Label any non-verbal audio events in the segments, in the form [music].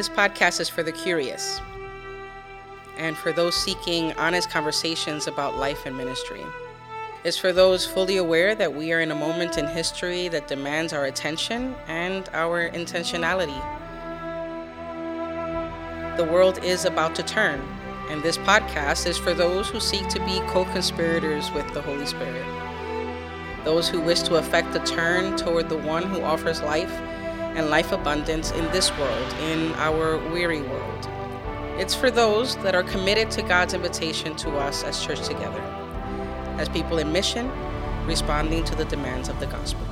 This podcast is for the curious and for those seeking honest conversations about life and ministry. It's for those fully aware that we are in a moment in history that demands our attention and our intentionality. The world is about to turn, and this podcast is for those who seek to be co conspirators with the Holy Spirit. Those who wish to effect a turn toward the one who offers life and life abundance in this world, in our weary world. It's for those that are committed to God's invitation to us as church together, as people in mission, responding to the demands of the gospel.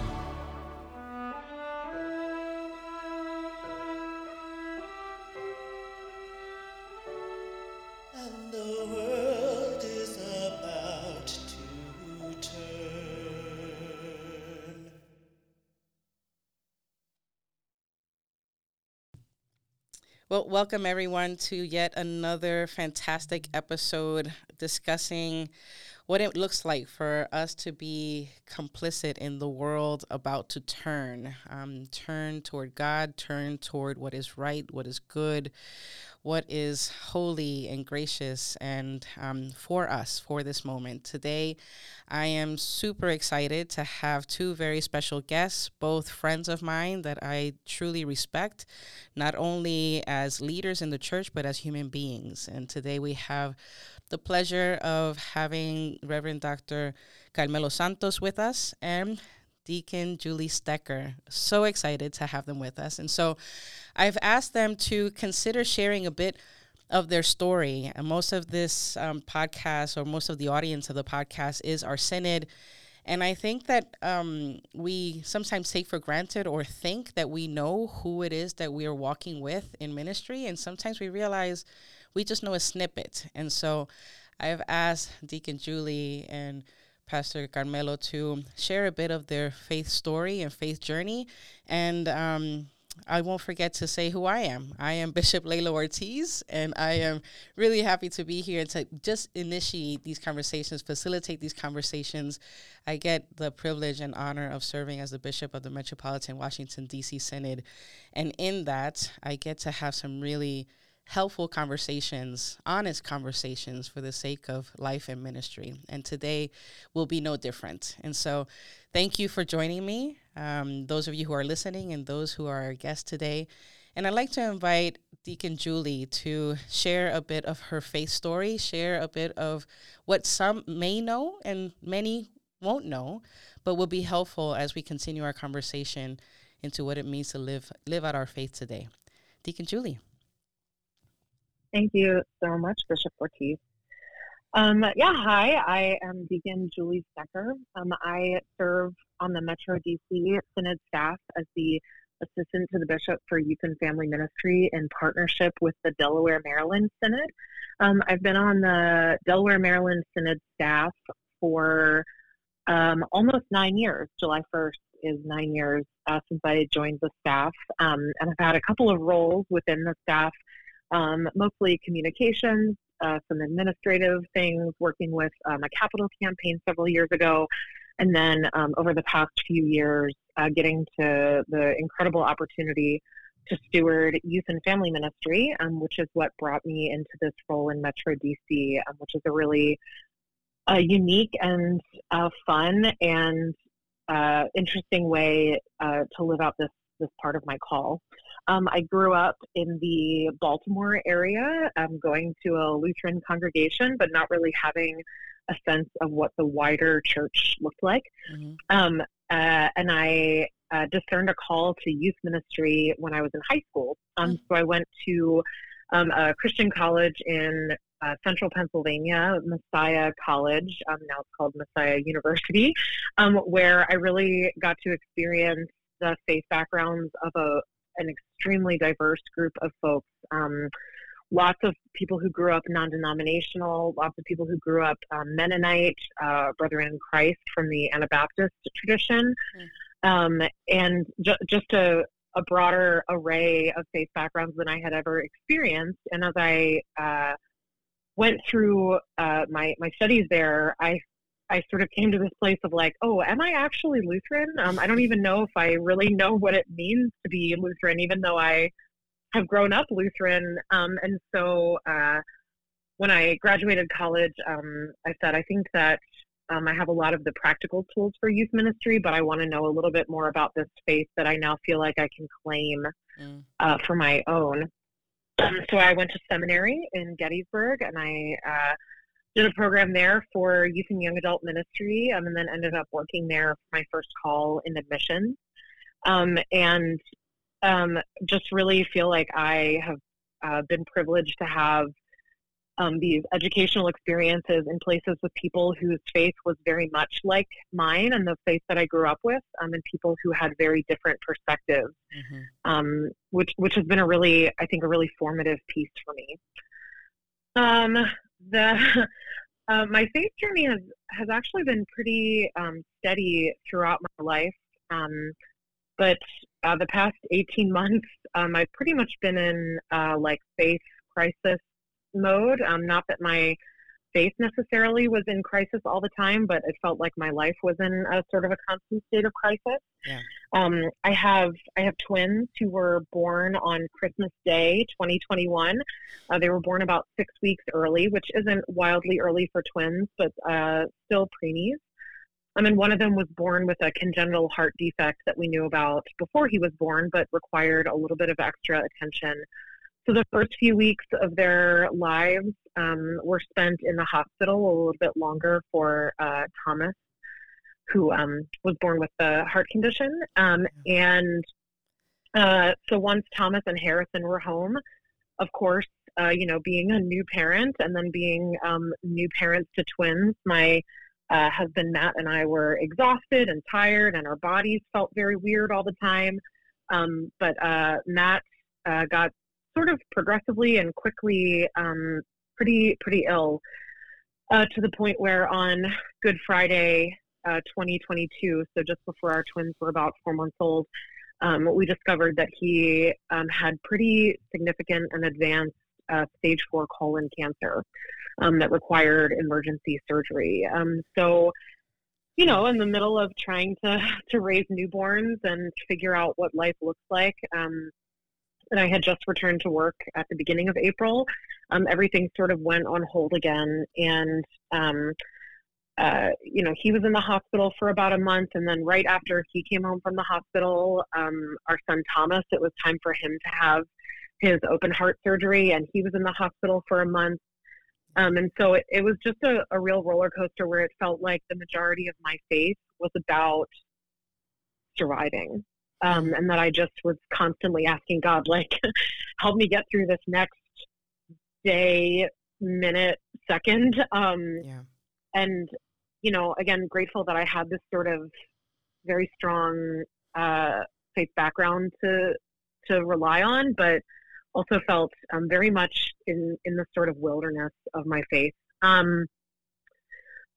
Well, welcome everyone to yet another fantastic episode discussing what it looks like for us to be complicit in the world about to turn, um, turn toward God, turn toward what is right, what is good, what is holy and gracious and um, for us for this moment. Today, I am super excited to have two very special guests, both friends of mine that I truly respect, not only as leaders in the church, but as human beings. And today we have the pleasure of having Reverend Dr. Carmelo Santos with us and Deacon Julie Stecker. So excited to have them with us. And so I've asked them to consider sharing a bit of their story. And most of this um, podcast, or most of the audience of the podcast, is our synod. And I think that um, we sometimes take for granted or think that we know who it is that we are walking with in ministry. And sometimes we realize we just know a snippet. And so I've asked Deacon Julie and Pastor Carmelo to share a bit of their faith story and faith journey. And um, I won't forget to say who I am. I am [laughs] Bishop Leila Ortiz, and I am really happy to be here and to just initiate these conversations, facilitate these conversations. I get the privilege and honor of serving as the Bishop of the Metropolitan Washington, D.C. Synod. And in that, I get to have some really helpful conversations, honest conversations for the sake of life and ministry. And today will be no different. And so, thank you for joining me, um, those of you who are listening and those who are our guests today. And I'd like to invite Deacon Julie to share a bit of her faith story, share a bit of what some may know and many won't know, but will be helpful as we continue our conversation into what it means to live live out our faith today. Deacon Julie. Thank you so much, Bishop Ortiz. Um, yeah, hi, I am Deacon Julie Stecker. Um, I serve on the Metro DC Synod staff as the assistant to the bishop for youth and family ministry in partnership with the Delaware Maryland Synod. Um, I've been on the Delaware Maryland Synod staff for um, almost nine years. July 1st is nine years uh, since I joined the staff, um, and I've had a couple of roles within the staff um, mostly communications, uh, some administrative things, working with um, a capital campaign several years ago, and then um, over the past few years, uh, getting to the incredible opportunity to steward youth and family ministry, um, which is what brought me into this role in Metro DC, um, which is a really uh, unique and uh, fun and uh, interesting way uh, to live out this this part of my call. Um, I grew up in the Baltimore area, um, going to a Lutheran congregation, but not really having a sense of what the wider church looked like. Mm-hmm. Um, uh, and I uh, discerned a call to youth ministry when I was in high school. Um, mm-hmm. So I went to um, a Christian college in uh, central Pennsylvania, Messiah College. Um, now it's called Messiah University, um, where I really got to experience the faith backgrounds of a an extremely diverse group of folks. Um, lots of people who grew up non-denominational, lots of people who grew up um, Mennonite, uh, Brethren in Christ from the Anabaptist tradition, mm. um, and ju- just a, a, broader array of faith backgrounds than I had ever experienced. And as I uh, went through uh, my my studies there, I I sort of came to this place of like, oh, am I actually Lutheran? Um, I don't even know if I really know what it means to be Lutheran, even though I have grown up Lutheran, um, and so uh, when I graduated college, um, I said I think that um, I have a lot of the practical tools for youth ministry, but I want to know a little bit more about this faith that I now feel like I can claim mm. uh, for my own. Um, so I went to seminary in Gettysburg, and I uh, did a program there for youth and young adult ministry, um, and then ended up working there for my first call in admissions. Um, and um, just really feel like I have uh, been privileged to have um, these educational experiences in places with people whose faith was very much like mine and the faith that I grew up with, um, and people who had very different perspectives, mm-hmm. um, which which has been a really, I think, a really formative piece for me. The uh, [laughs] my faith journey has has actually been pretty um, steady throughout my life, um, but uh, the past eighteen months, um, I've pretty much been in uh, like faith crisis mode. Um, not that my necessarily was in crisis all the time, but it felt like my life was in a sort of a constant state of crisis. Yeah. Um, I have I have twins who were born on Christmas Day, 2021. Uh, they were born about six weeks early, which isn't wildly early for twins, but uh, still preemies. I mean, one of them was born with a congenital heart defect that we knew about before he was born, but required a little bit of extra attention so the first few weeks of their lives um, were spent in the hospital a little bit longer for uh, Thomas, who um, was born with the heart condition. Um, and uh, so once Thomas and Harrison were home, of course, uh, you know, being a new parent and then being um, new parents to twins, my uh, husband Matt and I were exhausted and tired, and our bodies felt very weird all the time. Um, but uh, Matt uh, got sort of progressively and quickly um, pretty pretty ill uh, to the point where on Good Friday, uh, 2022, so just before our twins were about four months old, um, we discovered that he um, had pretty significant and advanced uh, stage four colon cancer um, that required emergency surgery. Um, so, you know, in the middle of trying to [laughs] to raise newborns and figure out what life looks like, um, and I had just returned to work at the beginning of April, um, everything sort of went on hold again. And, um, uh, you know, he was in the hospital for about a month. And then right after he came home from the hospital, um, our son Thomas, it was time for him to have his open heart surgery. And he was in the hospital for a month. Um, and so it, it was just a, a real roller coaster where it felt like the majority of my faith was about surviving um, and that I just was constantly asking God, like, [laughs] help me get through this next day, minute, second. Um, yeah. And, you know, again, grateful that I had this sort of very strong uh, faith background to to rely on, but also felt um, very much in in the sort of wilderness of my faith. Um,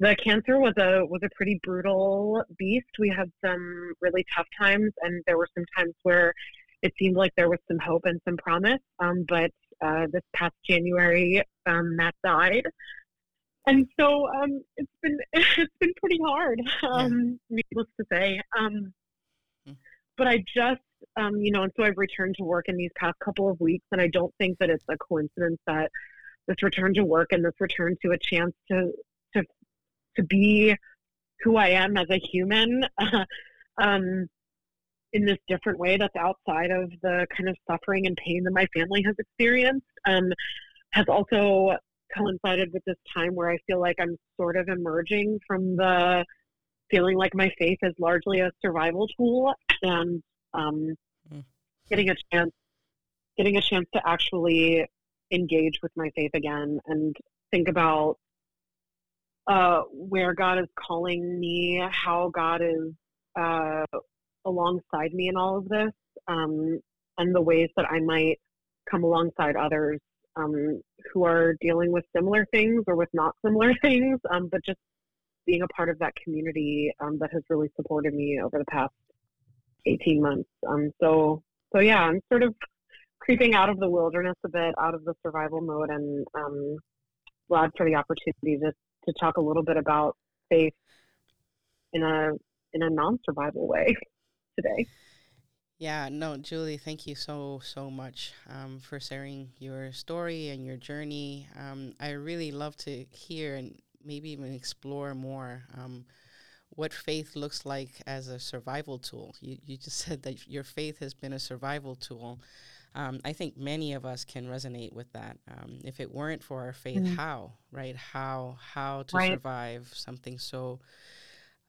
the cancer was a was a pretty brutal beast. We had some really tough times, and there were some times where it seemed like there was some hope and some promise. Um, but uh, this past January, um, Matt died, and so um, it's been [laughs] it's been pretty hard, um, yeah. needless to say. Um, hmm. but I just um, you know, and so I've returned to work in these past couple of weeks, and I don't think that it's a coincidence that this return to work and this return to a chance to to be who I am as a human [laughs] um, in this different way that's outside of the kind of suffering and pain that my family has experienced um, has also coincided with this time where I feel like I'm sort of emerging from the feeling like my faith is largely a survival tool and um, mm. getting a chance getting a chance to actually engage with my faith again and think about uh, where God is calling me, how God is uh, alongside me in all of this, um, and the ways that I might come alongside others um, who are dealing with similar things or with not similar [laughs] things, um, but just being a part of that community um, that has really supported me over the past 18 months. Um, so, so yeah, I'm sort of creeping out of the wilderness a bit, out of the survival mode, and um, glad for the opportunity to to talk a little bit about faith in a in a non-survival way [laughs] today. Yeah, no, Julie, thank you so, so much um, for sharing your story and your journey. Um, I really love to hear and maybe even explore more um, what faith looks like as a survival tool. You, you just said that your faith has been a survival tool. Um, I think many of us can resonate with that. Um, if it weren't for our faith, mm-hmm. how, right? How, how to right. survive something so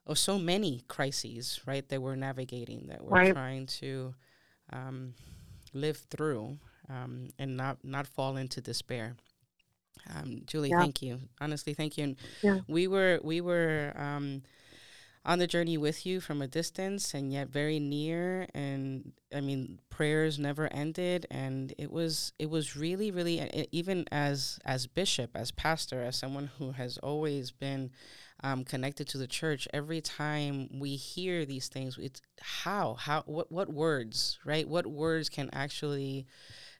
or so many crises, right, that we're navigating, that we're right. trying to um, live through um, and not not fall into despair. Um, Julie, yeah. thank you. Honestly, thank you. And yeah. we were we were um, on the journey with you from a distance and yet very near and i mean prayers never ended and it was it was really really even as as bishop as pastor as someone who has always been um, connected to the church, every time we hear these things, it's how, how, what, what words, right? What words can actually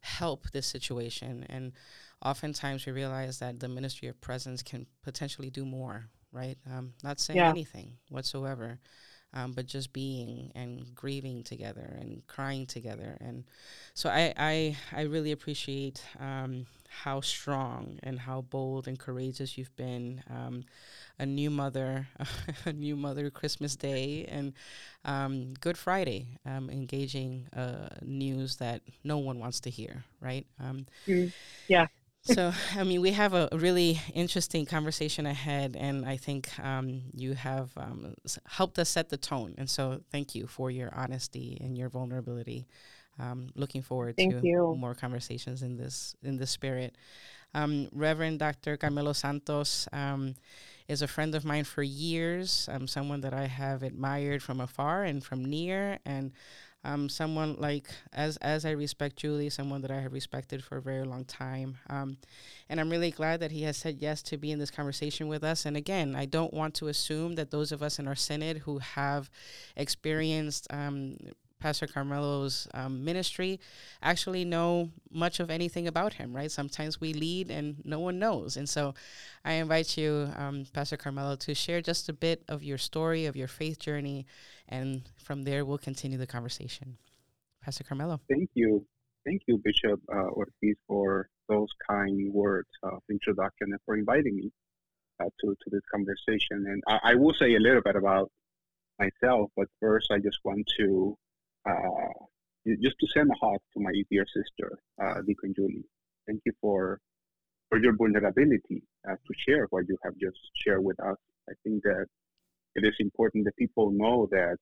help this situation? And oftentimes we realize that the ministry of presence can potentially do more, right? Um, not saying yeah. anything whatsoever. Um, but just being and grieving together and crying together. And so I, I, I really appreciate um, how strong and how bold and courageous you've been. Um, a new mother, [laughs] a new mother Christmas Day, and um, Good Friday, um, engaging uh, news that no one wants to hear, right? Um, mm, yeah. So, I mean, we have a really interesting conversation ahead, and I think um, you have um, helped us set the tone. And so, thank you for your honesty and your vulnerability. Um, looking forward thank to you. more conversations in this in this spirit. Um, Reverend Dr. Carmelo Santos um, is a friend of mine for years, um, someone that I have admired from afar and from near, and um, someone like as as I respect Julie, someone that I have respected for a very long time. Um, and I'm really glad that he has said yes to be in this conversation with us. And again, I don't want to assume that those of us in our synod who have experienced um, Pastor Carmelo's um, ministry actually know much of anything about him, right? Sometimes we lead and no one knows. And so I invite you, um, Pastor Carmelo, to share just a bit of your story, of your faith journey, and from there we'll continue the conversation. Pastor Carmelo. Thank you. Thank you, Bishop uh, Ortiz, for those kind words of introduction and for inviting me uh, to, to this conversation. And I, I will say a little bit about myself, but first I just want to just to send a hug to my dear sister, uh, Deacon Julie. Thank you for for your vulnerability uh, to share what you have just shared with us. I think that it is important that people know that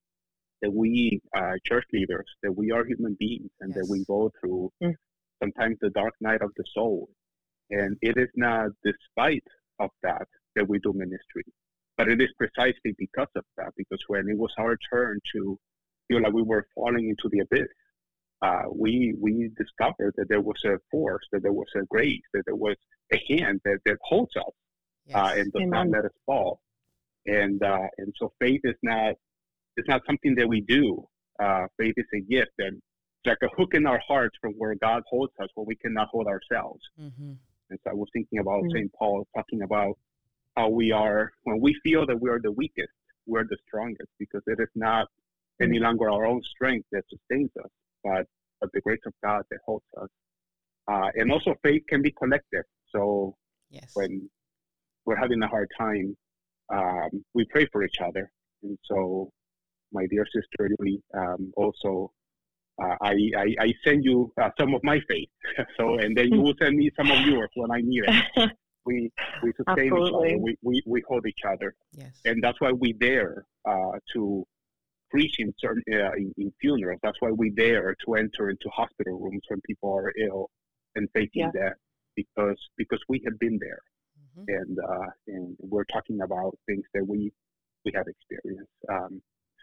that we uh, church leaders, that we are human beings, and yes. that we go through mm. sometimes the dark night of the soul. And it is not despite of that that we do ministry, but it is precisely because of that. Because when it was our turn to feel like we were falling into the abyss. Uh, we we discovered that there was a force, that there was a grace, that there was a hand that, that holds us uh, yes. uh, and does Amen. not let us fall. And uh, and so faith is not it's not something that we do. Uh, faith is a gift, and it's like a hook in our hearts from where God holds us, where we cannot hold ourselves. Mm-hmm. And so I was thinking about mm-hmm. St. Paul talking about how we are when we feel that we are the weakest, we're the strongest because it is not any longer our own strength that sustains us, but, but the grace of God that holds us. Uh, and also, faith can be collective. So yes. when we're having a hard time, um, we pray for each other. And so, my dear sister Julie, um, also, uh, I, I, I, send you uh, some of my faith. [laughs] so, and then you will send me some of yours when I need it. [laughs] we we sustain Absolutely. each other. We, we, we hold each other. Yes. And that's why we dare uh, to preaching certain uh, in, in, funerals. That's why we dare to enter into hospital rooms when people are ill and facing yeah. death because because we have been there, mm-hmm. and uh, and we're talking about things that we we have experienced. Um,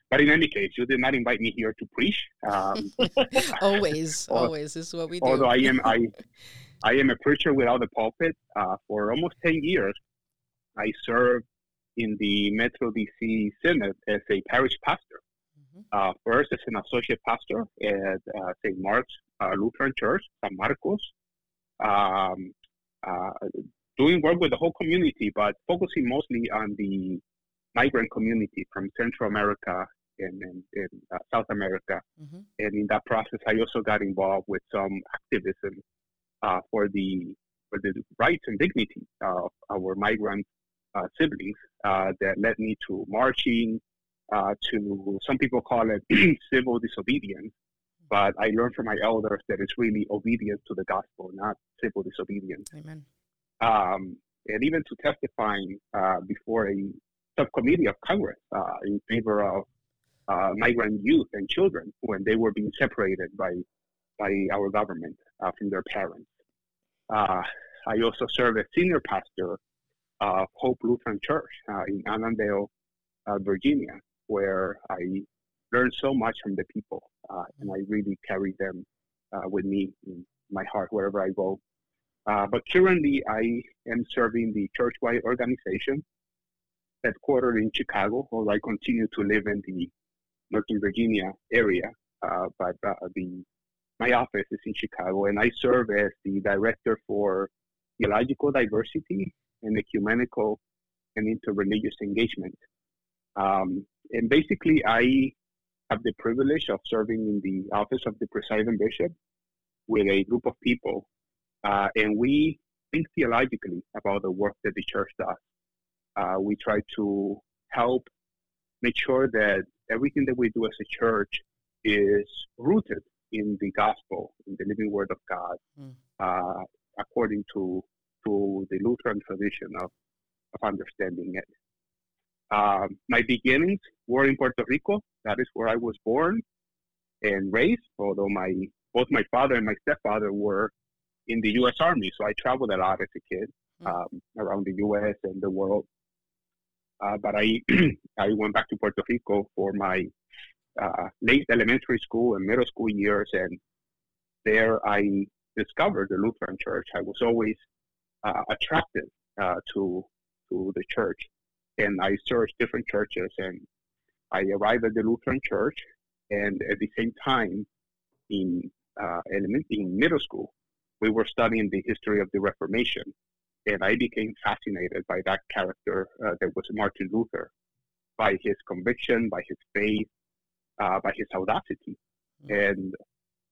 but in any case, you did not invite me here to preach. Um, [laughs] always, [laughs] always this is what we do. Although I am I [laughs] I am a preacher without a pulpit uh, for almost ten years. I served in the Metro DC Synod as a parish pastor. Uh, first, as an associate pastor at uh, St. Mark's uh, Lutheran Church, San Marcos, um, uh, doing work with the whole community, but focusing mostly on the migrant community from Central America and, in, in uh, South America. Mhm. And in that process, I also got involved with some activism uh, for the for the rights and dignity of our migrant uh, siblings uh, that led me to marching, uh, to some people call it [clears throat] civil disobedience. But I learned from my elders that it's really obedience to the gospel, not civil disobedience Amen. um, and even to testifying uh, before a subcommittee of Congress uh, in favor of uh, migrant youth and children when they were being separated by by our government uh, from their parents. Uh, I also serve as senior pastor of Hope Lutheran Church uh, in Annandale, uh, Virginia, where I learned so much from the people, uh, and I really carry them uh, with me in my heart wherever I go. Uh, but currently, I am serving the churchwide organization headquartered in Chicago, although I continue to live in the Northern Virginia area. Uh, but uh, the my office is in Chicago, and I serve as the director for theological diversity and ecumenical and interreligious engagement. Um, and basically, I have the privilege of serving in the office of the presiding bishop with a group of people uh, and we think theologically about the work that the church does. Uh, we try to help make sure that everything that we do as a church is rooted in the gospel, in the living word of God, Mm. uh, according to to the Lutheran tradition of, of understanding it. Um, my beginnings were in Puerto Rico. That is where I was born and raised. Although my both my father and my stepfather were in the U.S. Army, so I traveled a lot as a kid Mm. um, around the U.S. and the world. Uh, but I [clears throat] I went back to Puerto Rico for my uh, late elementary school and middle school years, and there I discovered the Lutheran Church. I was always uh, attracted uh, to to the church, and I searched different churches, and I arrived at the Lutheran Church, and at the same time, in uh, element in middle school, we were studying the history of the Reformation, and I became fascinated by that character uh, that was Martin Luther, by his conviction, by his faith, uh, by his audacity, Mm. and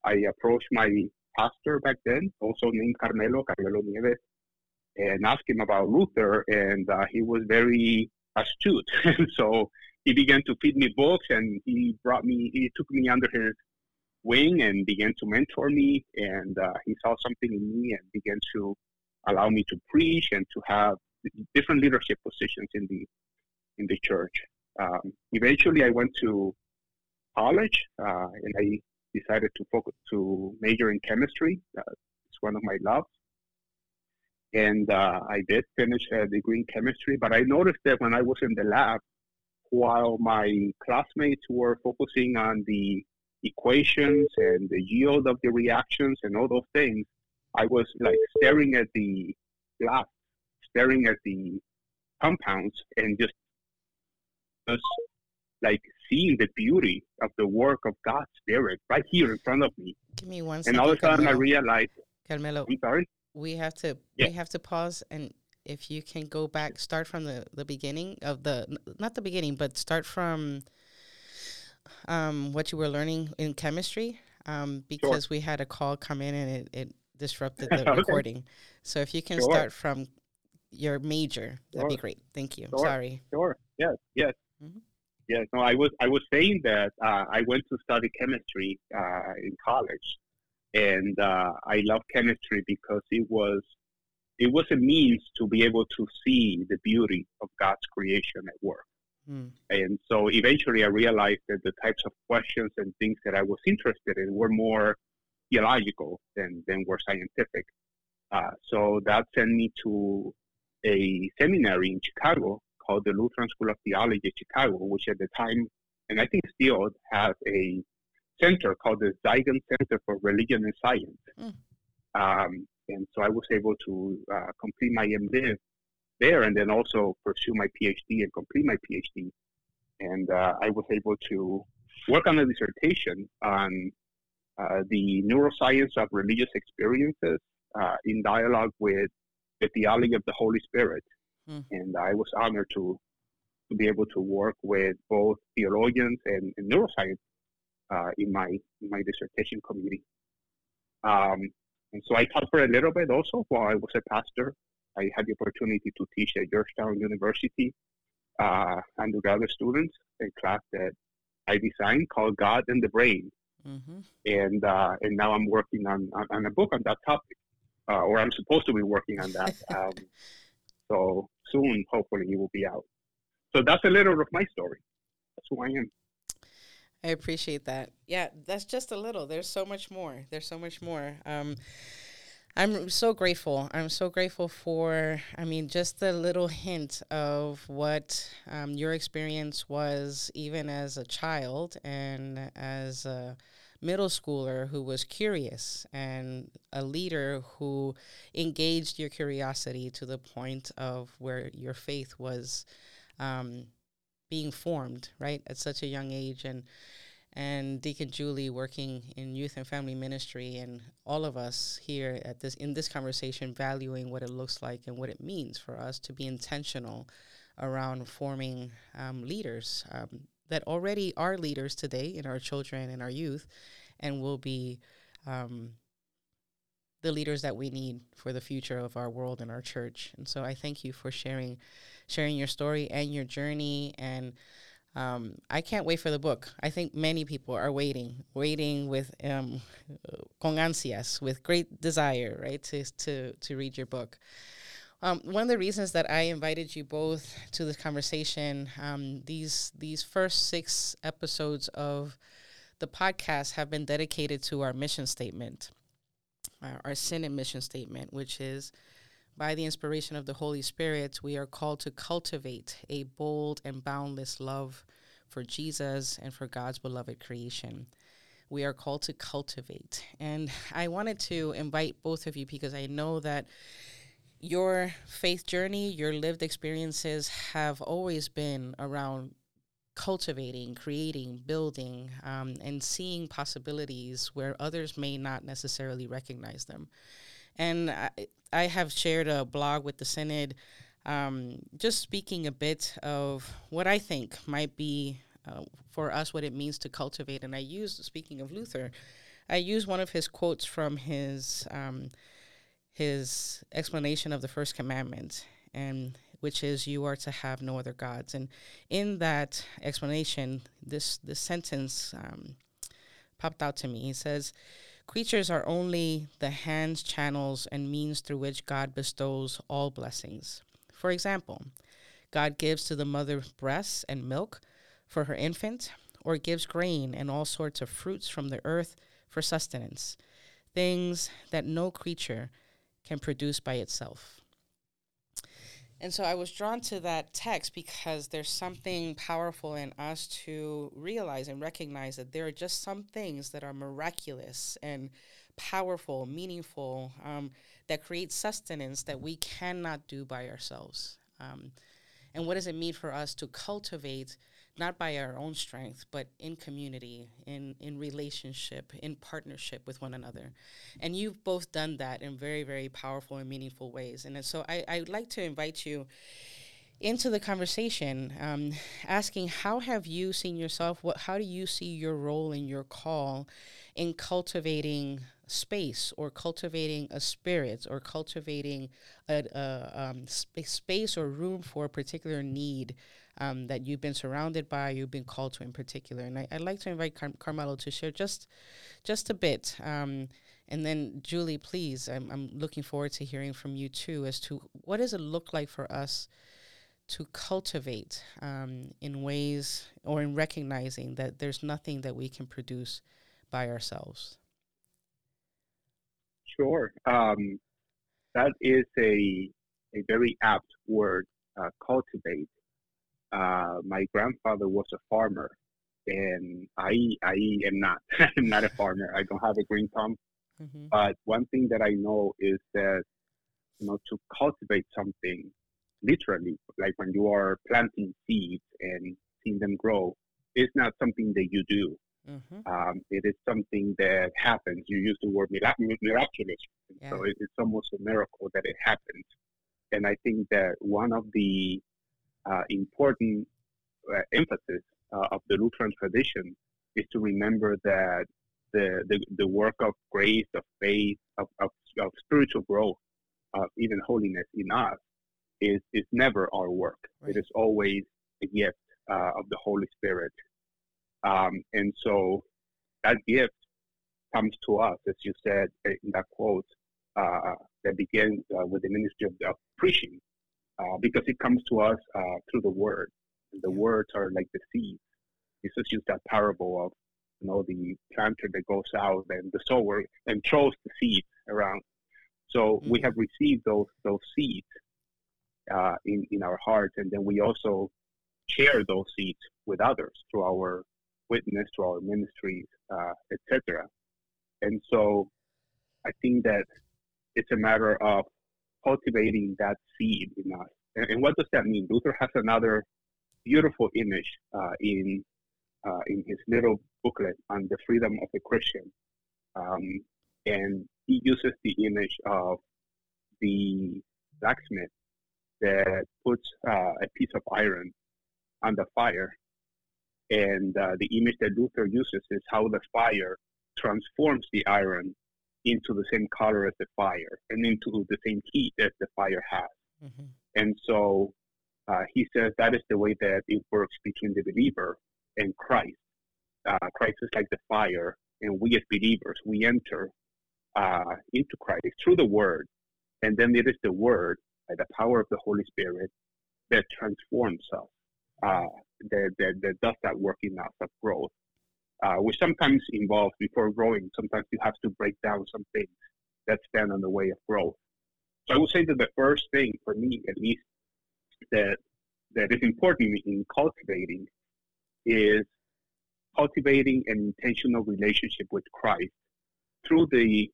I approached my pastor back then, also named Carmelo Carmelo Nieves, and asked him about Luther, and uh, he was very astute, [laughs] And so he began to feed me books, and he brought me, he took me under his wing and began to mentor me. And uh, he saw something in me and began to allow me to preach and to have different leadership positions in the in the church. Um, eventually, I went to college uh, and I decided to focus to major in chemistry. Uh, it's one of my loves. And uh, I did finish a degree in chemistry, but I noticed that when I was in the lab, while my classmates were focusing on the equations and the yield of the reactions and all those things, I was like staring at the glass, staring at the compounds, and just just like seeing the beauty of the work of God's Spirit right here in front of me. Give me one second. And all of a sudden, I realized, Carmelo, I'm sorry. We have to Yeah. we have to pause and if you can go back start from the the beginning of the not the beginning but start from um what you were learning in chemistry um because we had a call come in and it, it disrupted the [laughs] Okay. recording so if you can Sure. start from your major that'd be great thank you Sure. sorry Sure. Yes. Yes. Mhm. Yes. No, I was I was saying that uh, I went to study chemistry uh, in college, and uh, I love chemistry because it was it was a means to be able to see the beauty of God's creation at work. Hmm. And so eventually, I realized that the types of questions and things that I was interested in were more theological than than were scientific. Uh, so that sent me to a seminary in Chicago called the Lutheran School of Theology Chicago, which at the time, and I think still has a center called the Zygon Center for Religion and Science. Mm. Um, and so I was able to uh, complete my MDiv there and then also pursue my PhD and complete my PhD. And uh, I was able to work on a dissertation on uh, the neuroscience of religious experiences uh, in dialogue with the theology of the Holy Spirit. Hmm. And I was honored to to be able to work with both theologians and, and neuroscience uh, in my in my dissertation committee. Um, and so I taught for a little bit also while I was a pastor. I had the opportunity to teach at Georgetown University uh, undergraduate students a class that I designed called God and the Brain. Mm-hmm. And uh, and now I'm working on, on, on, a book on that topic, uh, or I'm supposed to be working on that. [laughs] Um, so soon, hopefully, it will be out. So that's a little of my story. That's who I am. I appreciate that. Yeah, that's just a little. There's so much more. There's so much more. Um, I'm so grateful. I'm so grateful for, I mean, just the little hint of what um, your experience was, even as a child and as a middle schooler who was curious and a leader who engaged your curiosity to the point of where your faith was um, being formed, right, at such a young age. And and Deacon Julie working in youth and family ministry, and all of us here at this in this conversation valuing what it looks like and what it means for us to be intentional around forming um, leaders um, that already are leaders today in our children and our youth, and will be um, the leaders that we need for the future of our world and our church. And so I thank you for sharing sharing your story and your journey and um, I can't wait for the book. I think many people are waiting, waiting with um, con ansias, with great desire, right, to to to read your book. Um, one of the reasons that I invited you both to this conversation, um, these these first six episodes of the podcast have been dedicated to our mission statement, our, our synod mission statement, which is by the inspiration of the Holy Spirit, we are called to cultivate a bold and boundless love for Jesus and for God's beloved creation. We are called to cultivate. And [laughs] I wanted to invite both of you because I know that your faith journey, your lived experiences have always been around cultivating, creating, building, um, and seeing possibilities where others may not necessarily recognize them. And I, I have shared a blog with the Synod, um, just speaking a bit of what I think might be uh, for us what it means to cultivate. And I use, speaking of Luther, I use one of his quotes from his um, his explanation of the first commandment, and which is, "You are to have no other gods." And in that explanation, this this sentence um, popped out to me. He says Creatures are only the hands, channels, and means through which God bestows all blessings. For example, God gives to the mother breasts and milk for her infant, or gives grain and all sorts of fruits from the earth for sustenance, things that no creature can produce by itself. And so I was drawn to that text because there's something powerful in us to realize and recognize that there are just some things that are miraculous and powerful, meaningful, um, that create sustenance that we cannot do by ourselves. Um, and what does it mean for us to cultivate not by our own strength, but in community, in, in relationship, in partnership with one another. And you've both done that in very, very powerful and meaningful ways. And so I, I'd like to invite you into the conversation, um, asking how have you seen yourself? What, how do you see your role and your call in cultivating space or cultivating a spirit or cultivating a, a um, sp- space or room for a particular need um, that you've been surrounded by, you've been called to in particular. And I, would like to invite Car- Carmelo to share just just a bit. Um, and then Julie, please, I'm, I'm looking forward to hearing from you too as to what does it look like for us to cultivate um, in ways or in recognizing that there's nothing that we can produce by ourselves. Sure. Um, that is a, a very apt word, uh, cultivate uh, my grandfather was a farmer, and I I am not. [laughs] I'm not a farmer. I don't have a green thumb. Mm-hmm. But one thing that I know is that you know to cultivate something, literally, like when you are planting seeds and seeing them grow, it's not something that you do. Mm-hmm. Um, it is something that happens. You use the word mirac- miraculous, yeah. so it, it's almost a miracle that it happens. And I think that one of the important uh, emphasis uh, of the Lutheran tradition is to remember that the, the, the work of grace, of faith, of, of, of spiritual growth, of even holiness in us is, is never our work. Right. It is always a gift uh, of the Holy Spirit. Um, and so that gift comes to us, as you said in that quote, uh, that begins uh, with the ministry of, of preaching, uh, because it comes to us uh, through the word. And the words are like the seeds. Jesus used that parable of you know the planter that goes out and the sower and throws the seeds around. So mm-hmm. we have received those those seeds uh, in in our hearts, and then we also share those seeds with others through our witness, through our ministries, uh, etc. And so I think that it's a matter of cultivating that seed in us. And, and what does that mean? Luther has another beautiful image uh, in uh, in his little booklet on the freedom of a Christian, um, and he uses the image of the blacksmith that puts uh, a piece of iron on the fire, and uh, the image that Luther uses is how the fire transforms the iron into the same color as the fire and into the same heat as the fire has. Mm-hmm. And so uh, he says that is the way that it works between the believer and Christ. Uh, Christ is like the fire, and we as believers, we enter uh, into Christ through the Word. And then it is the Word, by the power of the Holy Spirit, that transforms us, uh, that, that, that does that work in us of growth uh, which sometimes involves before growing. Sometimes you have to break down some things that stand on the way of growth. So I would say that the first thing for me, at least, that that is important in cultivating is cultivating an intentional relationship with Christ through the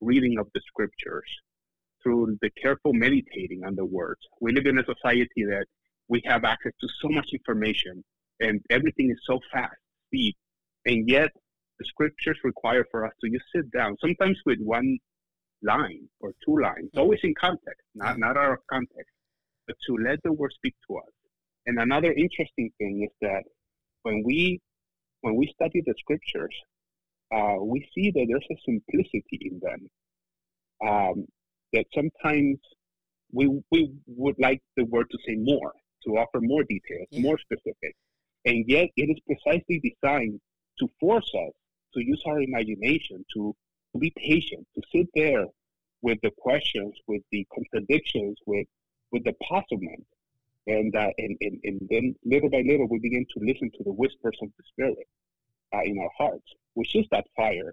reading of the scriptures, through the careful meditating on the words. We live in a society that we have access to so much information and everything is so fast, speed, and yet, the scriptures require for us to just sit down, sometimes with one line or two lines, always in context, not, not out of context, but to let the word speak to us. And another interesting thing is that when we when we study the scriptures, uh, we see that there's a simplicity in them. Um, that sometimes we we would like the word to say more, to offer more details, yeah. more specific, and yet it is precisely designed to force us to use our imagination, to, to be patient, to sit there with the questions, with the contradictions, with with the puzzlement. And, uh, and, and, and then little by little, we begin to listen to the whispers of the Spirit uh, in our hearts, which is that fire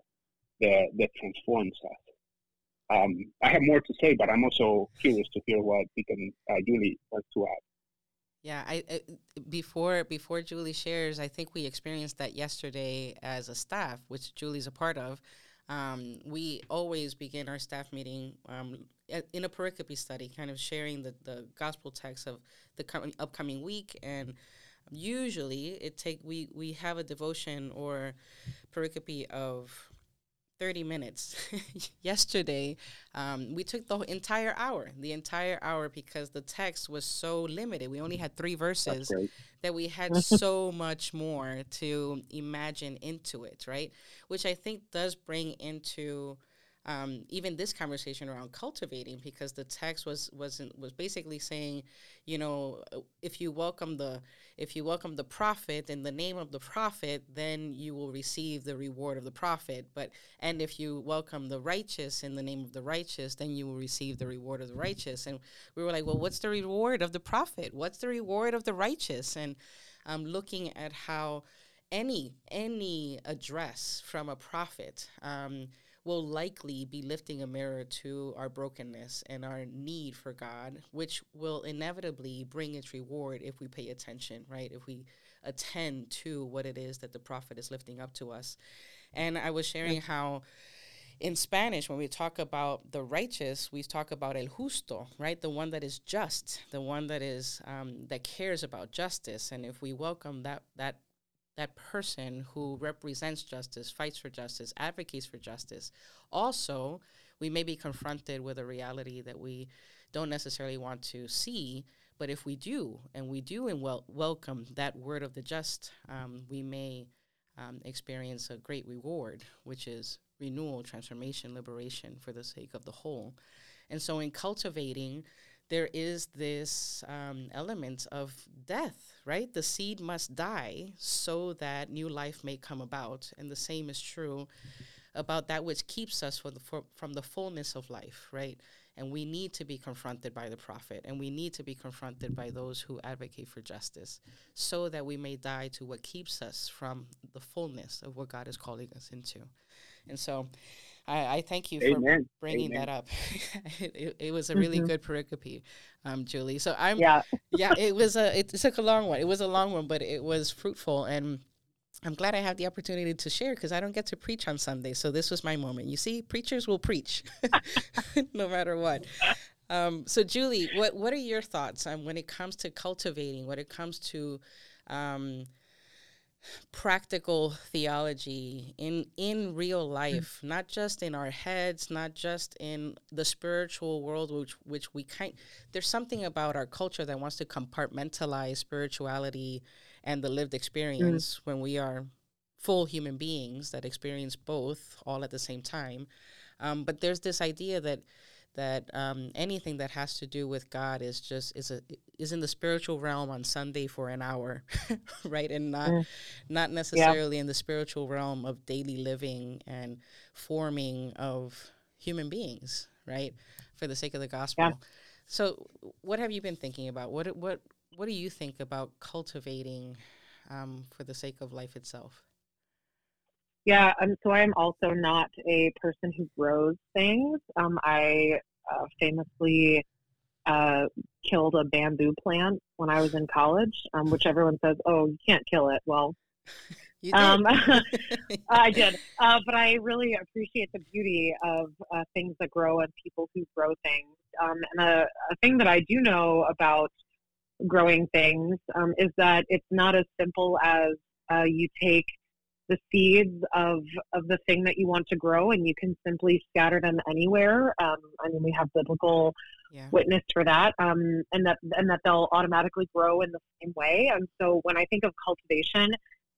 that, that transforms us. Um, I have more to say, but I'm also curious to hear what Deacon uh, Julie wants to add. Yeah, I, I, before before Julie shares, I think we experienced that yesterday as a staff, which Julie's a part of. Um, we always begin our staff meeting um, in a pericope study, kind of sharing the, the gospel text of the com- upcoming week, and usually it take we we have a devotion or pericope of 30 minutes. [laughs] Yesterday, um, we took the entire hour, the entire hour, because the text was so limited. We only had three verses that we had [laughs] so much more to imagine into it, right? Which I think does bring into um, even this conversation around cultivating because the text was was was basically saying, you know, if you welcome the if you welcome the prophet in the name of the prophet, then you will receive the reward of the prophet. But and if you welcome the righteous in the name of the righteous, then you will receive the reward of the righteous. And we were like, well, what's the reward of the prophet? What's the reward of the righteous? And um, looking at how any any address from a prophet um, will likely be lifting a mirror to our brokenness and our need for God, which will inevitably bring its reward if we pay attention, right? If we attend to what it is that the prophet is lifting up to us. And I was sharing how in Spanish, when we talk about the righteous, we talk about el justo, right? The one that is just, the one that is um, that cares about justice. And if we welcome that that that person who represents justice, fights for justice, advocates for justice. Also, we may be confronted with a reality that we don't necessarily want to see, But if we do, and we do and wel- welcome that word of the just, um, we may um, experience a great reward, which is renewal, transformation, liberation for the sake of the whole. And so, in cultivating, there is this um, element of death, right? The seed must die so that new life may come about. And the same is true about that which keeps us the, for, from the fullness of life, right? And we need to be confronted by the prophet, and we need to be confronted by those who advocate for justice, so that we may die to what keeps us from the fullness of what God is calling us into. And so, I, I thank you Amen. for bringing Amen. that up. [laughs] it, it, was a really mm-hmm. good pericope, um, Julie. So I'm yeah yeah. It was a it, it took a long one. It was a long one, but it was fruitful and. I'm glad I have the opportunity to share because I don't get to preach on Sunday. So this was my moment. You see, preachers will preach [laughs] [laughs] no matter what. Um, so, Julie, what, what are your thoughts um, when it comes to cultivating, when it comes to um, practical theology in in real hmm. life mm. not just in our heads not just in the spiritual world which which we kind there's something about our culture that wants to compartmentalize spirituality and the lived experience mm. when we are full human beings that experience both all at the same time um, but there's this idea that that um, anything that has to do with God is just is a is in the spiritual realm on Sunday for an hour, [laughs] right, and not mm. not necessarily yeah. in the spiritual realm of daily living and forming of human beings, right, for the sake of the gospel. Yeah. So, what have you been thinking about? What what what do you think about cultivating um, for the sake of life itself? Yeah, um, so I'm also not a person who grows things. Um, I uh, famously uh, killed a bamboo plant when I was in college, um, which everyone says, "Oh, you can't kill it." Well, [laughs] um, [laughs] [laughs] I did, uh, but I really appreciate the beauty of uh, things that grow and people who grow things. Um, and a, a, thing that I do know about growing things um, is that it's not as simple as uh, you take the seeds of of the thing that you want to grow, and you can simply scatter them anywhere. Um, I mean, we have biblical yeah. witness for that, um, and that and that they'll automatically grow in the same way. And so, when I think of cultivation,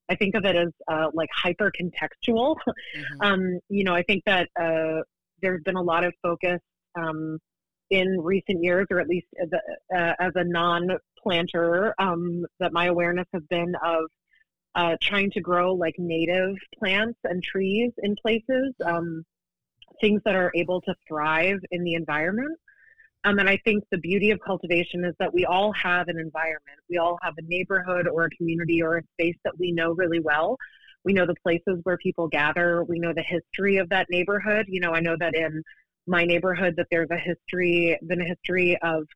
I think of it as uh, like hyper contextual. Mm-hmm. [laughs] um, you know, I think that uh, there's been a lot of focus um, in recent years, or at least as a, uh, as a non planter, um, that my awareness has been of uh, trying to grow like native plants and trees in places, um, things that are able to thrive in the environment. Um, and I think the beauty of cultivation is that we all have an environment. We all have a neighborhood or a community or a space that we know really well. We know the places where people gather. We know the history of that neighborhood. You know, I know that in my neighborhood that there's a history, been a history of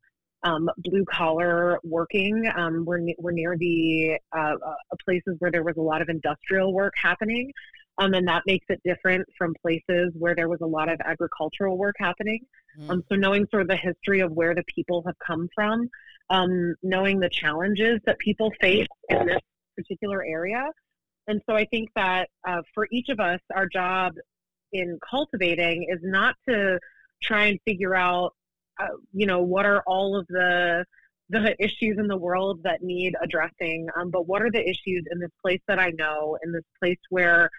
um, blue collar working. Um, we're, we're near the uh, uh, places where there was a lot of industrial work happening. Um, and that makes it different from places where there was a lot of agricultural work happening. Mm. Um, so knowing sort of the history of where the people have come from, um, knowing the challenges that people face in this particular area. And so I think that uh, for each of us, our job in cultivating is not to try and figure out uh, you know, what are all of the the issues in the world that need addressing, um, but what are the issues in this place that I know, in this place where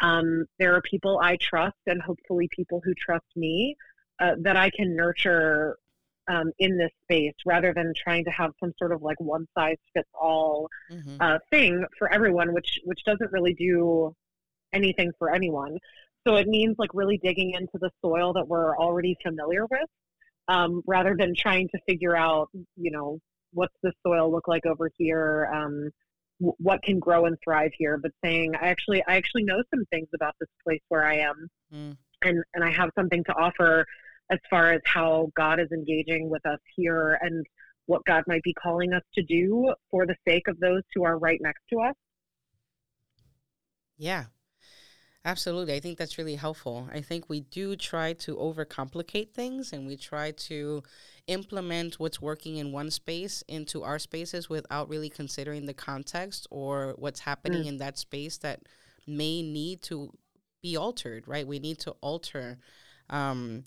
um, there are people I trust and hopefully people who trust me uh, that I can nurture um, in this space rather than trying to have some sort of like one size fits all mm-hmm. uh, thing for everyone, which which doesn't really do anything for anyone. So it means like really digging into the soil that we're already familiar with um, rather than trying to figure out, you know, what's the soil look like over here, um, w- what can grow and thrive here, but saying, I actually, I actually know some things about this place where I am, mm. and and I have something to offer as far as how God is engaging with us here and what God might be calling us to do for the sake of those who are right next to us. Yeah, Absolutely. I think that's really helpful. I think we do try to overcomplicate things and we try to implement what's working in one space into our spaces without really considering the context or what's happening mm. in that space that may need to be altered, right? We need to alter um,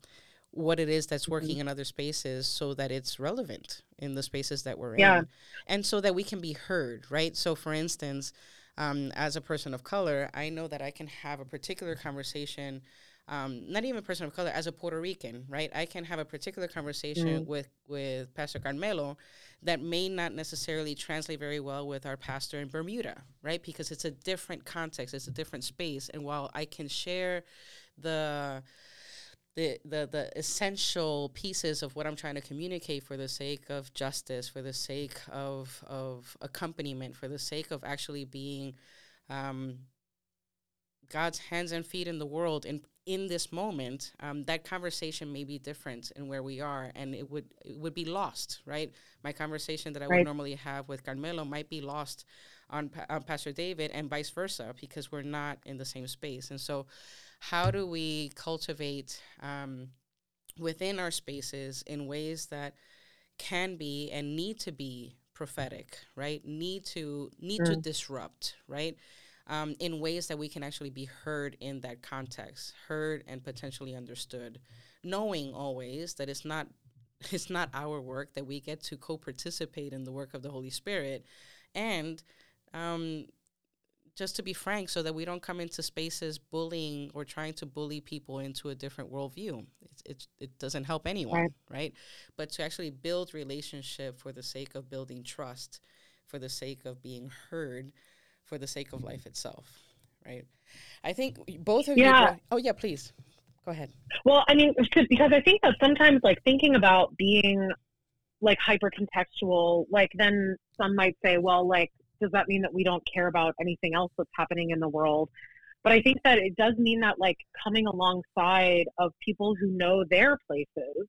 what it is that's mm-hmm. working mm-hmm. in other spaces so that it's relevant in the spaces that we're yeah. in and so that we can be heard right so for instance um, as a person of color i know that i can have a particular conversation um, not even a person of color as a puerto rican right? I can have a particular conversation mm-hmm. with with pastor carmelo that may not necessarily translate very well with our pastor in bermuda right? Because it's a different context it's a different space. And while i can share the the, the the essential pieces of what I'm trying to communicate for the sake of justice, for the sake of of accompaniment, for the sake of actually being um, God's hands and feet in the world. And in this moment, um, that conversation may be different in where we are, and it would it would be lost, right? My conversation that I right. would normally have with Carmelo might be lost on, on Pastor David, and vice versa, because we're not in the same space. And so, how do we cultivate um, within our spaces in ways that can be and need to be prophetic, right? Need to need mm. to disrupt, right? Um, in ways that we can actually be heard in that context, heard and potentially understood, knowing always that it's not [laughs] it's not our work that we get to co-participate in the work of the Holy Spirit, and um, just to be frank, so that we don't come into spaces bullying or trying to bully people into a different worldview. It, it, it doesn't help anyone, right. right? But to actually build relationship for the sake of building trust, for the sake of being heard, for the sake of life itself, right? I think both of yeah. you. Brought, oh, yeah, please. Go ahead. Well, I mean, because I think that sometimes, like, thinking about being like hyper contextual, like, then some might say, well, like, does that mean that we don't care about anything else that's happening in the world? But I think that it does mean that like coming alongside of people who know their places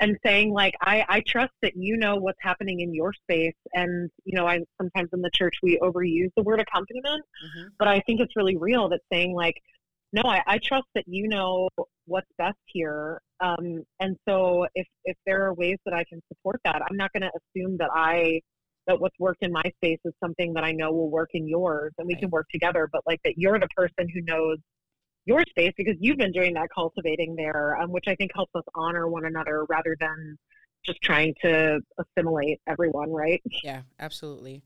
and saying like I, I trust that you know what's happening in your space and you know I sometimes in the church we overuse the word accompaniment mm-hmm. but I think it's really real that saying like no I, I trust that you know what's best here um, and so if if there are ways that I can support that I'm not going to assume that I that what's worked in my space is something that I know will work in yours and we can work together, but like that you're the person who knows your space because you've been doing that cultivating there, um, which I think helps us honor one another rather than just trying to assimilate everyone, right? Yeah, absolutely.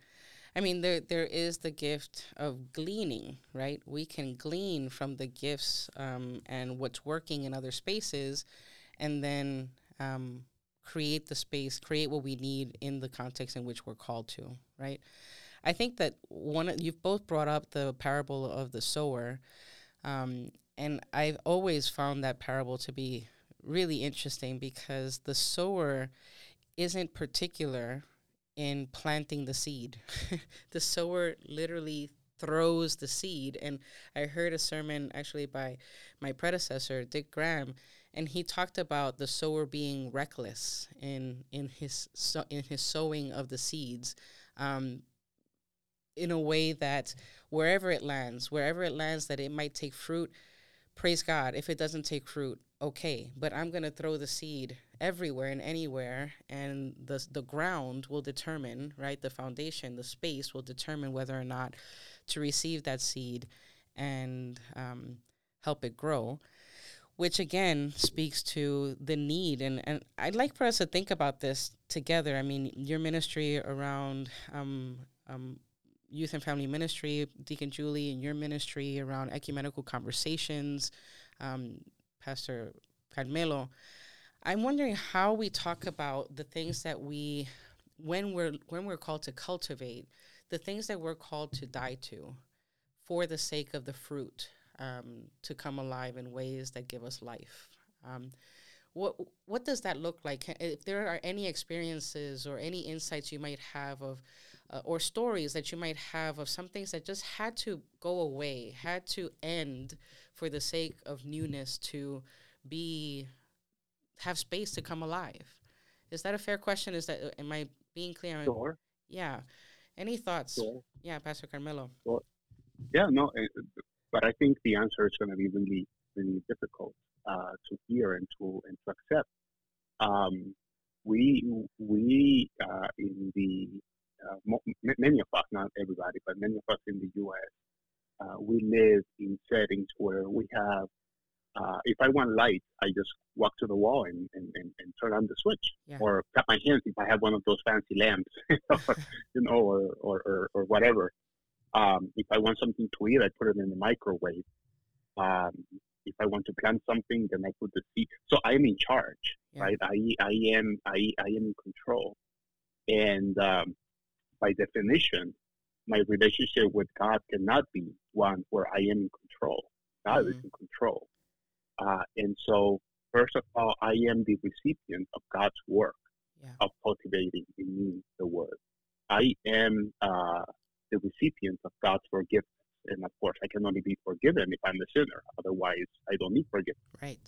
I mean, there there is the gift of gleaning, right? We can glean from the gifts um, and what's working in other spaces, and then um, create the space, create what we need in the context in which we're called to, right? I think that one you've both brought up the parable of the sower, um, and I've always found that parable to be really interesting because the sower isn't particular in planting the seed. [laughs] the sower literally throws the seed, and I heard a sermon actually by my predecessor, Dick Graham, and he talked about the sower being reckless in in his so, in his sowing of the seeds um, in a way that wherever it lands wherever it lands that it might take fruit praise god. If it doesn't take fruit okay. But i'm going to throw the seed everywhere and anywhere and the the ground will determine right the foundation the space will determine whether or not to receive that seed and um, help it grow which again speaks to the need. And, and I'd like for us to think about this together. I mean, your ministry around um, um, youth and family ministry, Deacon Julie, and your ministry around ecumenical conversations, um, Pastor Carmelo. I'm wondering how we talk about the things that we, when we're when we're called to cultivate, the things that we're called to die to, for the sake of the fruit um, to come alive in ways that give us life. Um, what what does that look like? If there are any experiences or any insights you might have of, uh, or stories that you might have of some things that just had to go away, had to end for the sake of newness to be have space to come alive. Is that a fair question? Is that am I being clear? Sure. Yeah. Any thoughts? Sure. Yeah, Pastor Carmelo. Yeah, no, but I think the answer is going to be really, really difficult uh, to hear and to and to accept. Um, we we uh, in the uh, mo- many of us, not everybody, but many of us in the U.S. Uh, we live in settings where we have Uh, if I want light, I just walk to the wall and, and, and, and turn on the switch, Yeah. or tap my hands if I have one of those fancy lamps, [laughs] you know, or, or, or, or whatever. Um, if I want something to eat, I put it in the microwave. Um, if I want to plant something, then I put the seed. So I'm in charge, Yeah. right? I, I am I, I am in control, and um, by definition, my relationship with God cannot be one where I am in control. God is Mhm. in control, uh, and so first of all, I am the recipient of God's work Yeah. of cultivating in me the word. I am uh, the recipient of God's forgiveness. And of course, I can only be forgiven if I'm a sinner. Otherwise, I don't need forgiveness. Right.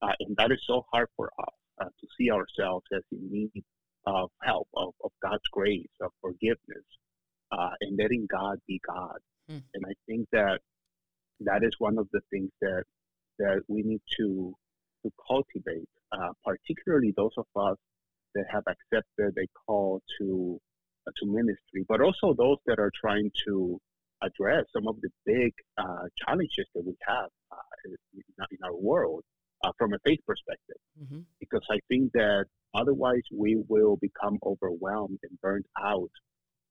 Uh, and that is so hard for us uh, to see ourselves as in need of help, of, of God's grace, of forgiveness, uh, and letting God be God. Hmm. And I think that that is one of the things that that we need to to cultivate, uh, particularly those of us that have accepted a call to to ministry, but also those that are trying to address some of the big uh, challenges that we have uh, in, in our world uh, from a faith perspective. hmm Because I think that otherwise we will become overwhelmed and burnt out,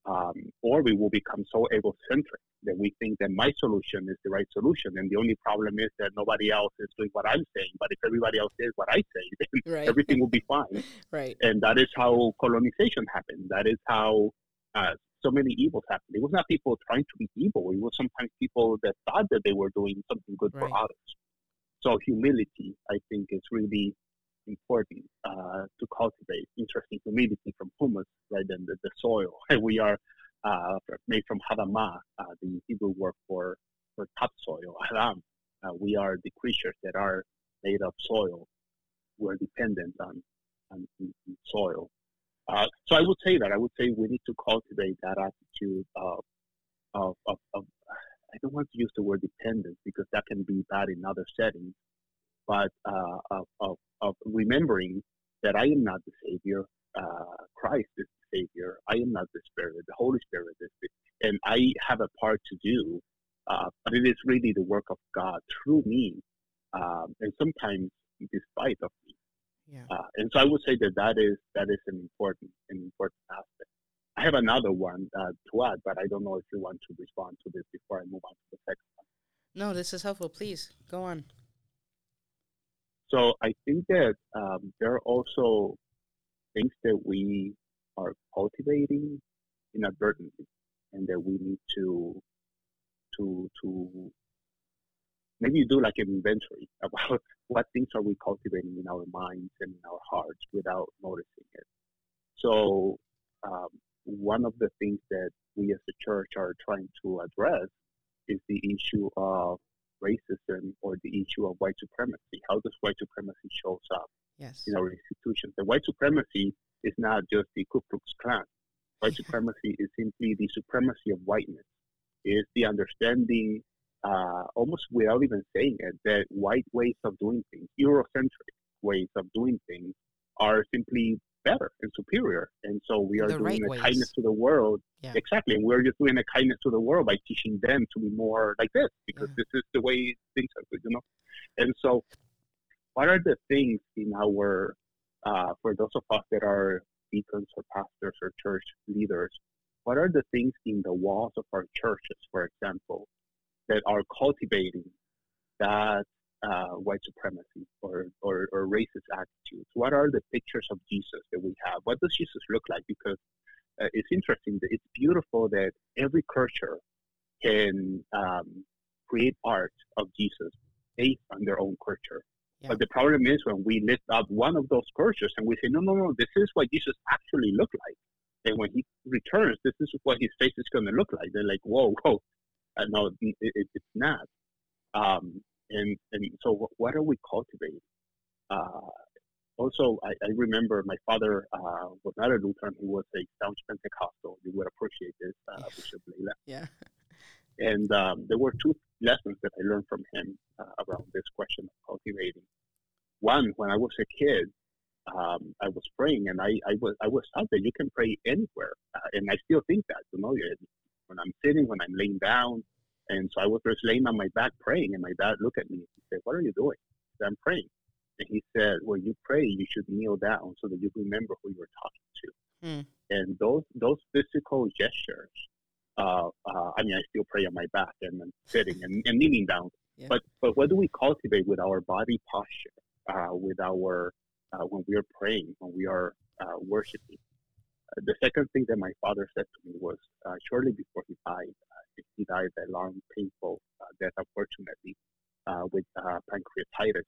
um, or we will become so egocentric that we think that my solution is the right solution, and the only problem is that nobody else is doing what I'm saying. But if everybody else did what I say, [laughs] then Right. everything will be fine [laughs] right. and that is how colonization happened. That is how uh, so many evils happened. It was not people trying to be evil. It was sometimes people that thought that they were doing something good for others. So humility, I think, is really important uh, to cultivate. Interesting humility from humus, right? And the, the soil. [laughs] we are uh, made from hadamah, uh, the Hebrew word for for topsoil, haram. Uh, we are the creatures that are made of soil. We're dependent on on, on on soil. Uh, so I would say that I would say we need to cultivate that attitude of of, of, of I don't want to use the word dependence because that can be bad in other settings, but uh, of, of, of remembering that I am not the Savior, uh, Christ is the Savior, I am not the Spirit, the Holy Spirit is the, and I have a part to do, uh, but it is really the work of God through me, um, and sometimes despite of me. Yeah. Uh, and so I would say that that is that is an important an important aspect. I have another one uh, to add, but I don't know if you want to respond to this before I move on to the second one. No, this is helpful. Please go on. So I think that um, there are also things that we are cultivating inadvertently, and that we need to to to maybe do like an inventory [laughs] about what things are we cultivating in our minds and in our hearts without noticing it. So um, one of the things that we as a church are trying to address is the issue of racism or the issue of white supremacy. How does white supremacy shows up Yes. in our institutions? The white supremacy is not just the Ku Klux Klan. White [laughs] supremacy is simply the supremacy of whiteness. It is the understanding, uh, almost without even saying it, that white ways of doing things, Eurocentric ways of doing things, are simply better and superior. And so we are The doing right a ways. kindness to the world. Yeah. Exactly. And we're just doing a kindness to the world by teaching them to be more like this because Yeah. this is the way things are, you know. And so, what are the things in our, uh, for those of us that are deacons or pastors or church leaders, what are the things in the walls of our churches, for example, that are cultivating that uh, white supremacy or, or, or racist attitudes? What are the pictures of Jesus that we have? What does Jesus look like? Because uh, it's interesting, it's beautiful that every culture can um, create art of Jesus based on their own culture. Yeah. But the problem is when we lift up one of those cultures and we say, no, no, no, this is what Jesus actually looked like. And when he returns, this is what his face is going to look like. They're like, whoa, whoa. Uh, no, it, it, it's not. Um, and, and so wh- what are we cultivating? Uh, also, I, I remember my father uh, was not a Lutheran. He was a staunch Pentecostal. You would appreciate this, uh, [laughs] Bishop Leila. Yeah. And um, there were two lessons that I learned from him uh, around this question of cultivating. One, when I was a kid, um, I was praying, and I, I was I was taught that you can pray anywhere, uh, and I still think that. You know, when I'm sitting, when I'm laying down, and so I was just laying on my back praying, and my dad looked at me and said, "What are you doing?" I said, I'm praying. And he said, when you pray, you should kneel down so that you remember who you're talking to. Mm. And those those physical gestures, uh, uh, I mean, I still pray on my back and I'm sitting and, and kneeling down. [laughs] Yeah. But but what do we cultivate with our body posture, uh, with our uh, when we are praying, when we are uh, worshiping? Uh, the second thing that my father said to me was shortly before he died, he died a long, painful uh, death, unfortunately, uh, with uh, pancreatitis.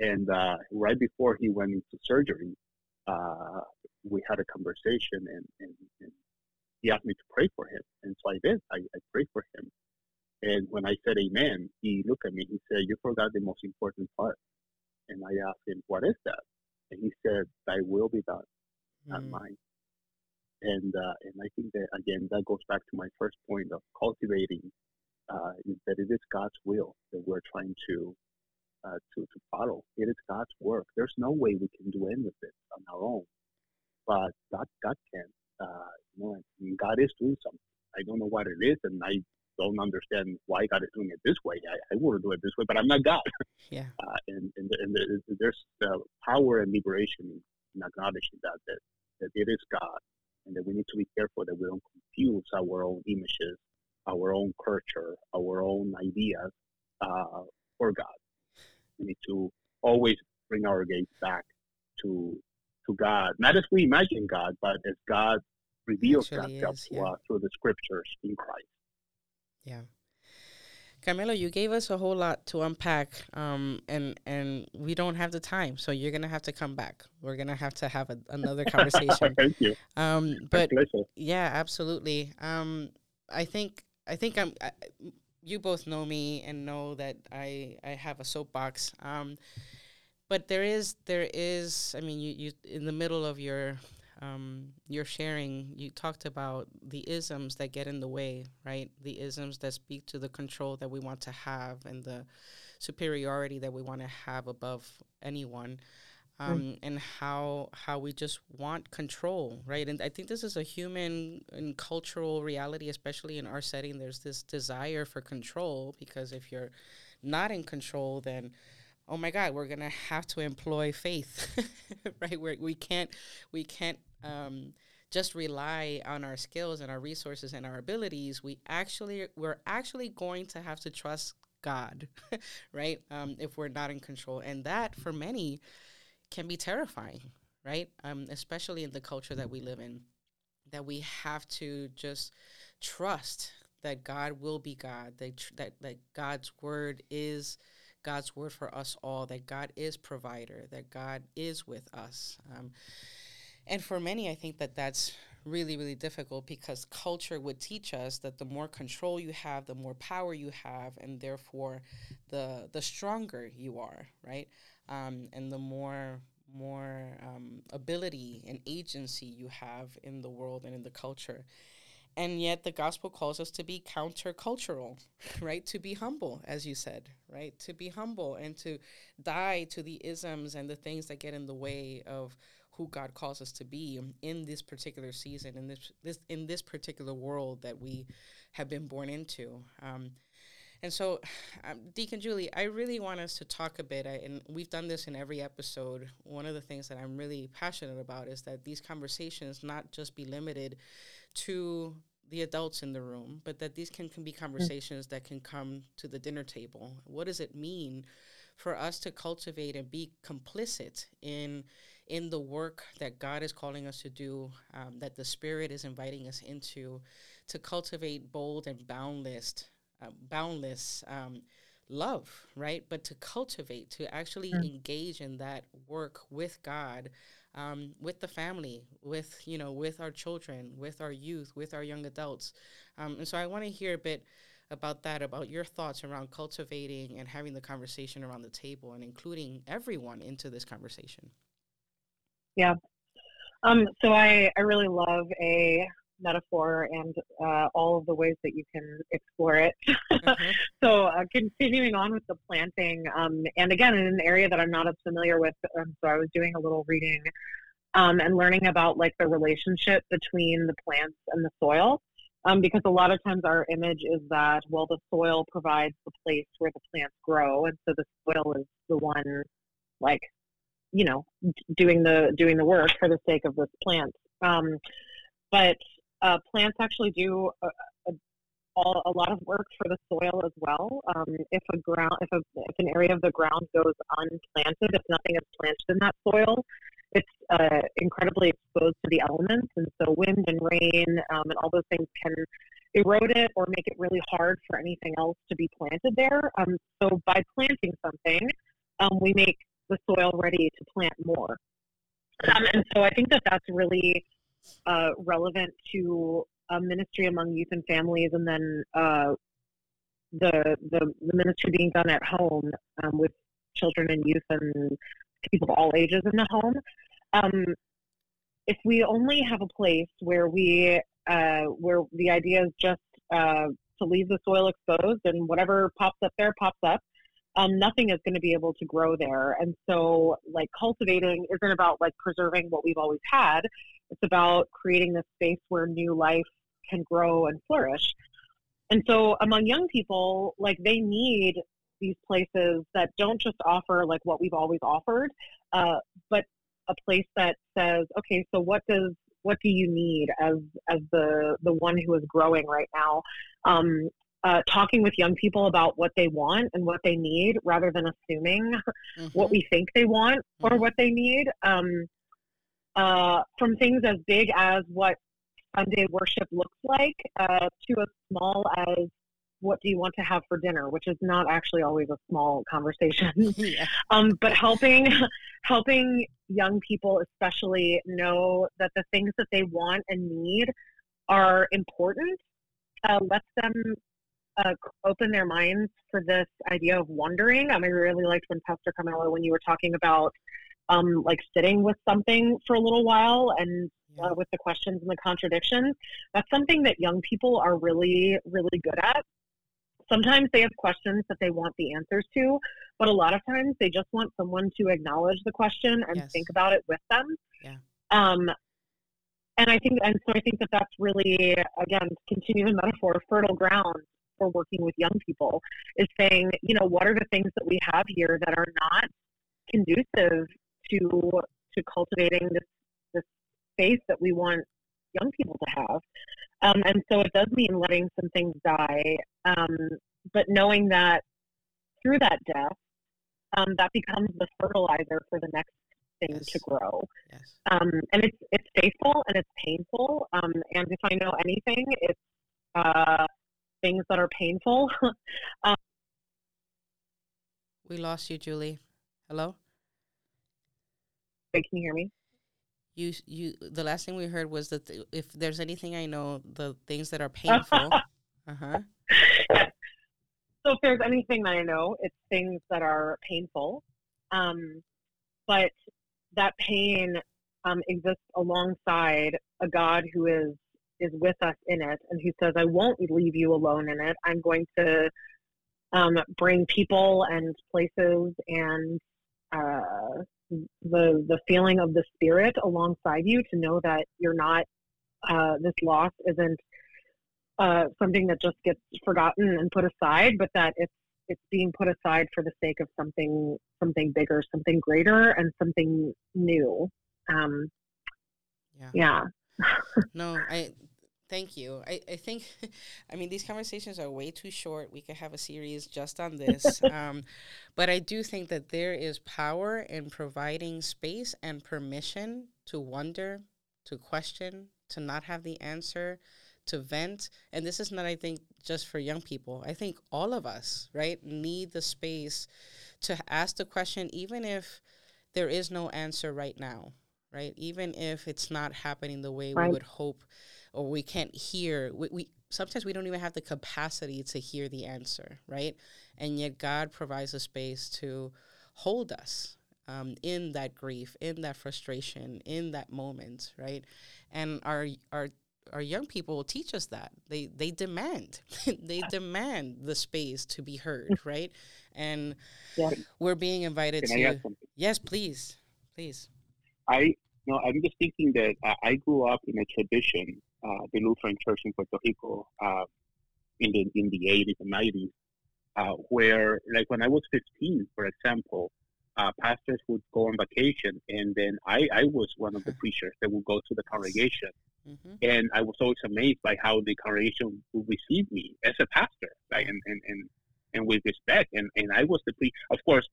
And right before he went into surgery, we had a conversation, and, and, and he asked me to pray for him. And so I did. I, I prayed for him. And when I said amen, he looked at me. He said, You forgot the most important part. And I asked him, What is that? And he said, Thy will be done, not mm. mine. And uh, and I think that again that goes back to my first point of cultivating uh, that it is God's will that we're trying to uh, to to follow. It is God's work. There's no way we can do any of it on our own, but God God can. Uh, you know, and God is doing something. I don't know what it is, and I don't understand why God is doing it this way. I, I want to do it this way, but I'm not God. [laughs] Yeah. Uh, and and, and there's uh, power and liberation in acknowledging that, that that it is God, and that we need to be careful that we don't confuse our own images, our own culture, our own ideas uh, for God. We need to always bring our gaze back to to God, not as we imagine God, but as God reveals God's to us through the scriptures in Christ. Yeah. Carmelo, you gave us a whole lot to unpack, um, and and we don't have the time, so you're gonna have to come back. We're gonna have to have a, another [laughs] conversation. Thank you. Um, but yeah, absolutely. Um, I think I think I'm. I, you both know me and know that I I have a soapbox. Um, but there is there is. I mean, you you in the middle of your um, you're sharing, you talked about the isms that get in the way, right? The isms that speak to the control that we want to have and the superiority that we want to have above anyone. Um, mm. and how how we just want control, right? And I think this is a human and cultural reality, especially in our setting. There's this desire for control because if you're not in control, then oh my God, we're gonna have to employ faith, [laughs] right? Where we can't we can't um, just rely on our skills and our resources and our abilities, we actually we're actually going to have to trust God, [laughs] right? Um, if we're not in control, and that for many can be terrifying, right? Um, especially in the culture that we live in, that we have to just trust that God will be God, that tr- that that God's word is. God's word for us all, that God is provider, that God is with us. Um, and for many, I think that that's really, really difficult because culture would teach us that the more control you have, the more power you have, and therefore the the stronger you are, right? Um, and the more more um, ability and agency you have in the world and in the culture. And yet the gospel calls us to be countercultural, [laughs] right? To be humble, as you said, right? To be humble and to die to the isms and the things that get in the way of who God calls us to be in this particular season, in this this in this particular world that we have been born into. Um, and so, um, Deacon Julie, I really want us to talk a bit, I, and we've done this in every episode. One of the things that I'm really passionate about is that these conversations not just be limited to the adults in the room, but that these can, can be conversations mm. that can come to the dinner table. What does it mean for us to cultivate and be complicit in in the work that God is calling us to do, um, that the Spirit is inviting us into, to cultivate bold and boundless, uh, boundless um, love, right? But to cultivate, to actually mm. engage in that work with God, um, with the family, with you know, with our children, with our youth, with our young adults. Um, and so I want to hear a bit about that, about your thoughts around cultivating and having the conversation around the table and including everyone into this conversation. Yeah. Um, so I, I really love a metaphor and uh, all of the ways that you can explore it. Mm-hmm. [laughs] so uh, continuing on with the planting, um, and again in an area that I'm not as familiar with, um, so I was doing a little reading um, and learning about like the relationship between the plants and the soil. Um, because a lot of times our image is that well the soil provides the place where the plants grow and so the soil is the one like you know doing the doing the work for the sake of this plant um, but uh, plants actually do a, a, all, a lot of work for the soil as well. Um, if a ground, if, a, if an area of the ground goes unplanted, if nothing is planted in that soil, it's uh, incredibly exposed to the elements, and so wind and rain um, and all those things can erode it or make it really hard for anything else to be planted there. Um, so by planting something, um, we make the soil ready to plant more. Um, and so I think that that's really uh, relevant to a ministry among youth and families, and then uh, the, the, the ministry being done at home um, with children and youth and people of all ages in the home. Um, if we only have a place where we uh, where the idea is just uh, to leave the soil exposed and whatever pops up there pops up, um, nothing is going to be able to grow there. And so, like cultivating isn't about like preserving what we've always had. It's about creating this space where new life can grow and flourish. And so, among young people, like they need these places that don't just offer like what we've always offered, uh, but a place that says, okay, so what does what do you need as as the the one who is growing right now? Um, uh, talking with young people about what they want and what they need, rather than assuming [laughs] mm-hmm. what we think they want mm-hmm. or what they need. Um, uh, from things as big as what Sunday worship looks like uh, to as small as what do you want to have for dinner, which is not actually always a small conversation. [laughs] [laughs] yeah. um, but helping helping young people especially know that the things that they want and need are important uh, lets them uh, open their minds for this idea of wondering. Um, I really liked when Pastor Carmelo, when you were talking about um, like sitting with something for a little while and uh, with the questions and the contradictions. That's something that young people are really, really good at sometimes they have questions that they want the answers to, but a lot of times they just want someone to acknowledge the question and yes. think about it with them. Yeah. Um, and I think, and so I think that that's really, again, continue the metaphor, fertile ground for working with young people is saying, you know, what are the things that we have here that are not conducive to to cultivating this this space that we want young people to have. Um, and so it does mean letting some things die, um, but knowing that through that death, um, that becomes the fertilizer for the next thing yes. to grow. Yes. Um, and it's it's faithful and it's painful. Um, and if I know anything, it's uh, things that are painful. [laughs] Um, we lost you, Julie. Hello. Can you hear me? you you the last thing we heard was that th- if there's anything I know, the things that are [laughs] painful. uh huh. So if there's anything that I know, it's things that are painful. Um, but that pain um, exists alongside a God who is is with us in it, and who says, "I won't leave you alone in it. I'm going to um, bring people and places and uh, the the feeling of the spirit alongside you to know that you're not uh, this loss isn't uh, something that just gets forgotten and put aside, but that it's it's being put aside for the sake of something something bigger, something greater, and something new. Um, yeah. yeah. no, I Thank you. I, I think, [laughs] I mean, these conversations are way too short. We could have a series just on this. [laughs] um, but I do think that there is power in providing space and permission to wonder, to question, to not have the answer, to vent. And this is not, I think, just for young people. I think all of us, right, need the space to ask the question, even if there is no answer right now, right? Even if it's not happening the way right. we would hope or we can't hear we, we sometimes we don't even have the capacity to hear the answer right? And yet god provides a space to hold us um, in that grief in that frustration in that moment right? And our our our young people will teach us that. They they demand [laughs] they demand the space to be heard [laughs] right? And yeah. we're being invited Can to yes please please. I no i'm just thinking that i grew up in a tradition uh, the Lutheran Church in Puerto Rico uh, in the in the 80s and 90s, uh, where like when I was 15, for example, uh, pastors would go on vacation, and then I, I was one of the [laughs] preachers that would go to the congregation, mm-hmm. and I was always amazed by how the congregation would receive me as a pastor, like and and and, and with respect, and and I was the pre. Of course,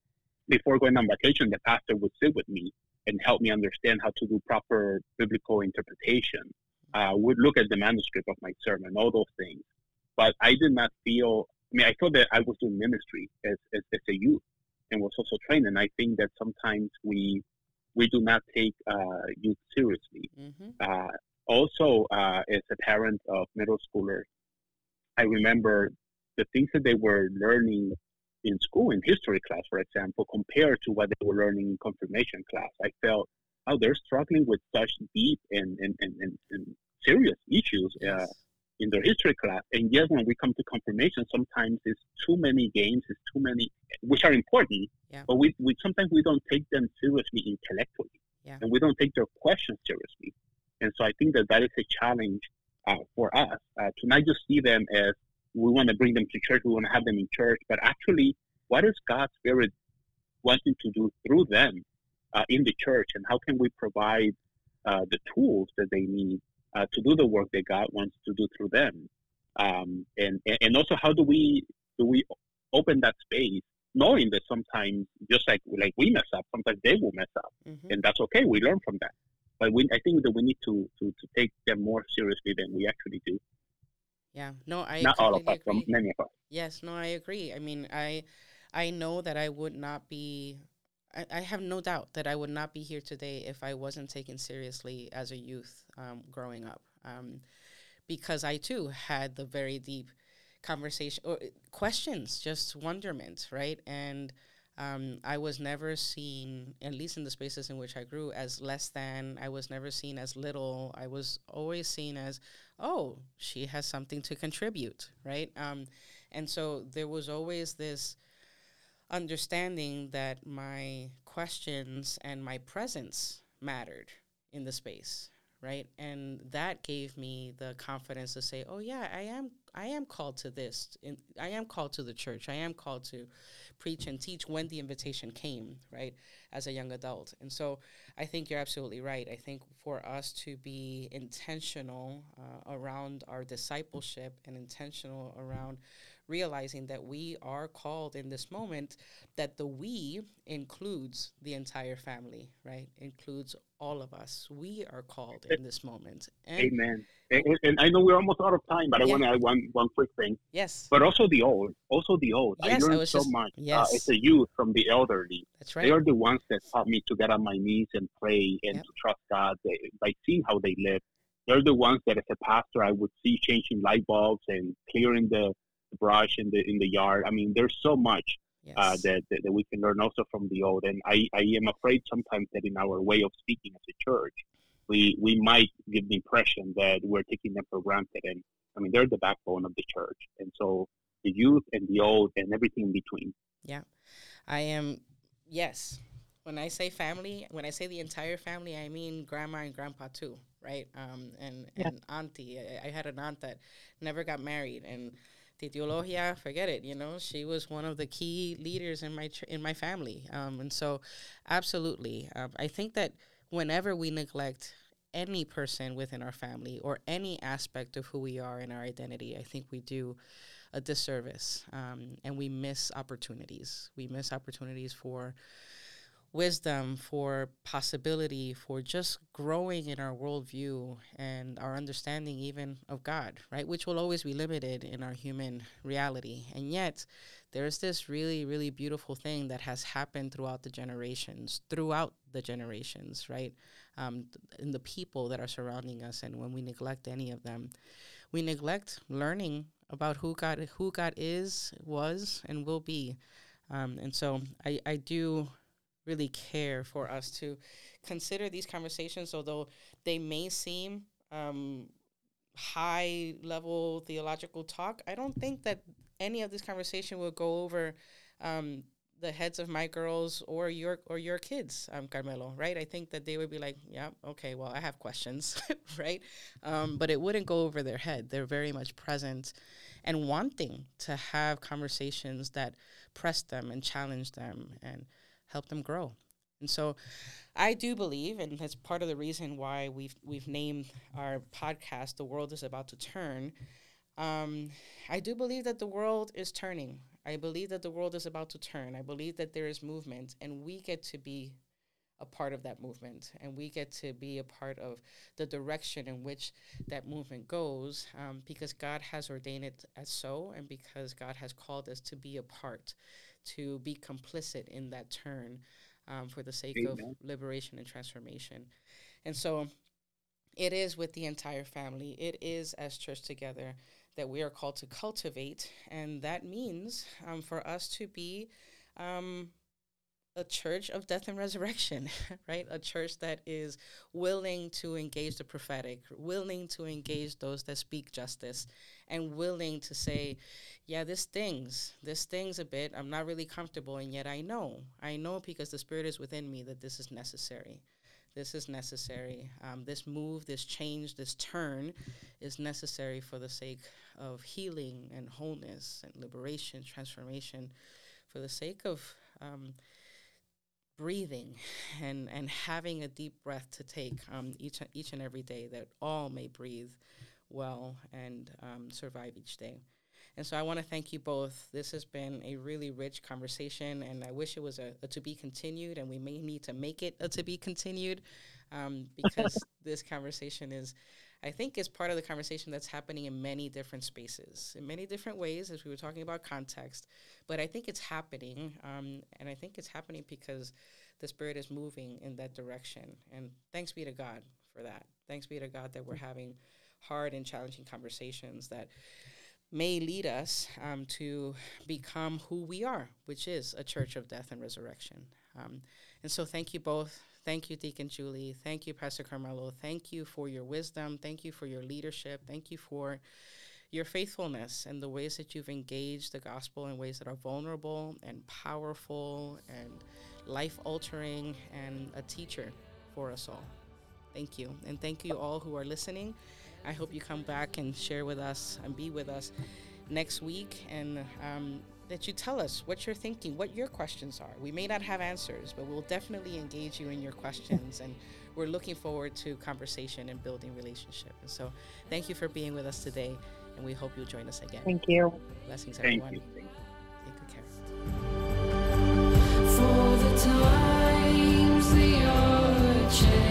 before going on vacation, the pastor would sit with me and help me understand how to do proper biblical interpretation. Uh, would look at the manuscript of my sermon, all those things. But I did not feel. I mean, I thought that I was doing ministry as, as, as a youth and was also trained. And I think that sometimes we we do not take uh, youth seriously. Mm-hmm. Uh, also, uh, as a parent of middle schoolers, I remember the things that they were learning in school, in history class, for example, compared to what they were learning in confirmation class. I felt, oh, they're struggling with such deep and, and, and, and, and serious issues uh, in their history class. And yet, when we come to confirmation, sometimes it's too many games, it's too many, which are important, yeah. but we, we sometimes we don't take them seriously intellectually. Yeah. And we don't take their questions seriously. And so I think that that is a challenge uh, for us uh, to not just see them as we want to bring them to church, we want to have them in church, but actually, what is God's Spirit wanting to do through them uh, in the church, and how can we provide uh, the tools that they need uh, to do the work that God wants to do through them, um, and and also how do we do we open that space, knowing that sometimes just like like we mess up, sometimes they will mess up, mm-hmm. and that's okay. We learn from that, but we I think that we need to to, to take them more seriously than we actually do. Yeah, no, I not all of us, agree. many of us. Yes, no, I agree. I mean, I I know that I would not be. I, I have no doubt that I would not be here today if I wasn't taken seriously as a youth um, growing up, um, because I too had the very deep conversation or questions, just wonderment, right? And um, I was never seen, at least in the spaces in which I grew, as less than. I was never seen as little. I was always seen as, oh, she has something to contribute, right? Um, and so there was always this understanding that my questions and my presence mattered in the space, right? And that gave me the confidence to say, oh yeah, I am I am called to this. I am called to the church. I am called to preach and teach when the invitation came, right, as a young adult. And so I think you're absolutely right. I think for us to be intentional uh, around our discipleship and intentional around realizing that we are called in this moment, that the we includes the entire family, right? Includes all of us. We are called in this moment. And Amen. And, and, I know we're almost out of time, but yeah. I want to add one, one quick thing. Yes. But also the old, also the old. Yes, I learned I so just, much uh, yes. uh, as a youth from the elderly. That's right. They are the ones that taught me to get on my knees and pray and yep. to trust God they, by seeing how they live. They're the ones that, as a pastor, I would see changing light bulbs and clearing the brush in the in the yard. I mean, there's so much uh, yes. uh, that, that, that we can learn also from the old. And I, I am afraid sometimes that in our way of speaking as a church, we we might give the impression that we're taking them for granted. And I mean, they're the backbone of the church, and so the youth and the old and everything in between. Yeah, I am. Yes, when I say family, when I say the entire family, I mean grandma and grandpa too, right? Um, and yeah. and auntie. I, I, had an aunt that never got married, and Titiologia, forget it. You know, she was one of the key leaders in my tr- in my family, um, and so absolutely, uh, I think that whenever we neglect any person within our family or any aspect of who we are in our identity, I think we do a disservice, um, and we miss opportunities. We miss opportunities for wisdom, for possibility, for just growing in our worldview and our understanding even of God, right? Which will always be limited in our human reality. And yet, there's this really, really beautiful thing that has happened throughout the generations, throughout the generations, right? Um, in the people that are surrounding us. And when we neglect any of them, we neglect learning about who God, who God is, was, and will be. Um, and so I, I do really care for us to consider these conversations, although they may seem um, high level theological talk. I don't think that any of this conversation will go over um, the heads of my girls or your or your kids, um, Carmelo, right? I think that they would be like, yeah, okay, well, I have questions, [laughs] right? Um, but it wouldn't go over their head. They're very much present and wanting to have conversations that press them and challenge them and help them grow. And so, I do believe, and that's part of the reason why we've we've named our podcast "The World Is About to Turn." Um, I do believe that the world is turning. I believe that the world is about to turn. I believe that there is movement, and we get to be a part of that movement, and we get to be a part of the direction in which that movement goes, um, because God has ordained it as so, and because God has called us to be a part, to be complicit in that turn, um, for the sake Amen. of liberation and transformation. And so, it is with the entire family. It is as church together that we are called to cultivate. And that means um, for us to be um, a church of death and resurrection, [laughs] right? A church that is willing to engage the prophetic, willing to engage those that speak justice, and willing to say, yeah, this stings. This stings a bit. I'm not really comfortable. And yet I know, I know because the Spirit is within me that this is necessary. This is necessary. Um, this move, this change, this turn is necessary for the sake of healing and wholeness and liberation, transformation, for the sake of um, breathing and, and having a deep breath to take um, each, each and every day that all may breathe well and um, survive each day. And so I want to thank you both. This has been a really rich conversation, and I wish it was a, a to be continued, and we may need to make it a to be continued um, because [laughs] this conversation is, I think, is part of the conversation that's happening in many different spaces, in many different ways, as we were talking about context. But I think it's happening, um, and I think it's happening because the Spirit is moving in that direction. And thanks be to God for that. Thanks be to God that we're having hard and challenging conversations that may lead us um, to become who we are, which is a church of death and resurrection. Um, and so, thank you both. Thank you, Deacon Julie. Thank you, Pastor Carmelo. Thank you for your wisdom. Thank you for your leadership. Thank you for your faithfulness and the ways that you've engaged the gospel in ways that are vulnerable and powerful and life altering and a teacher for us all. Thank you. And thank you all who are listening. I hope you come back and share with us and be with us next week and um, that you tell us what you're thinking, what your questions are. We may not have answers, but we'll definitely engage you in your questions. and we're looking forward to conversation and building relationship. And so thank you for being with us today. And we hope you'll join us again. Thank you. Blessings, thank everyone. You. Take good care.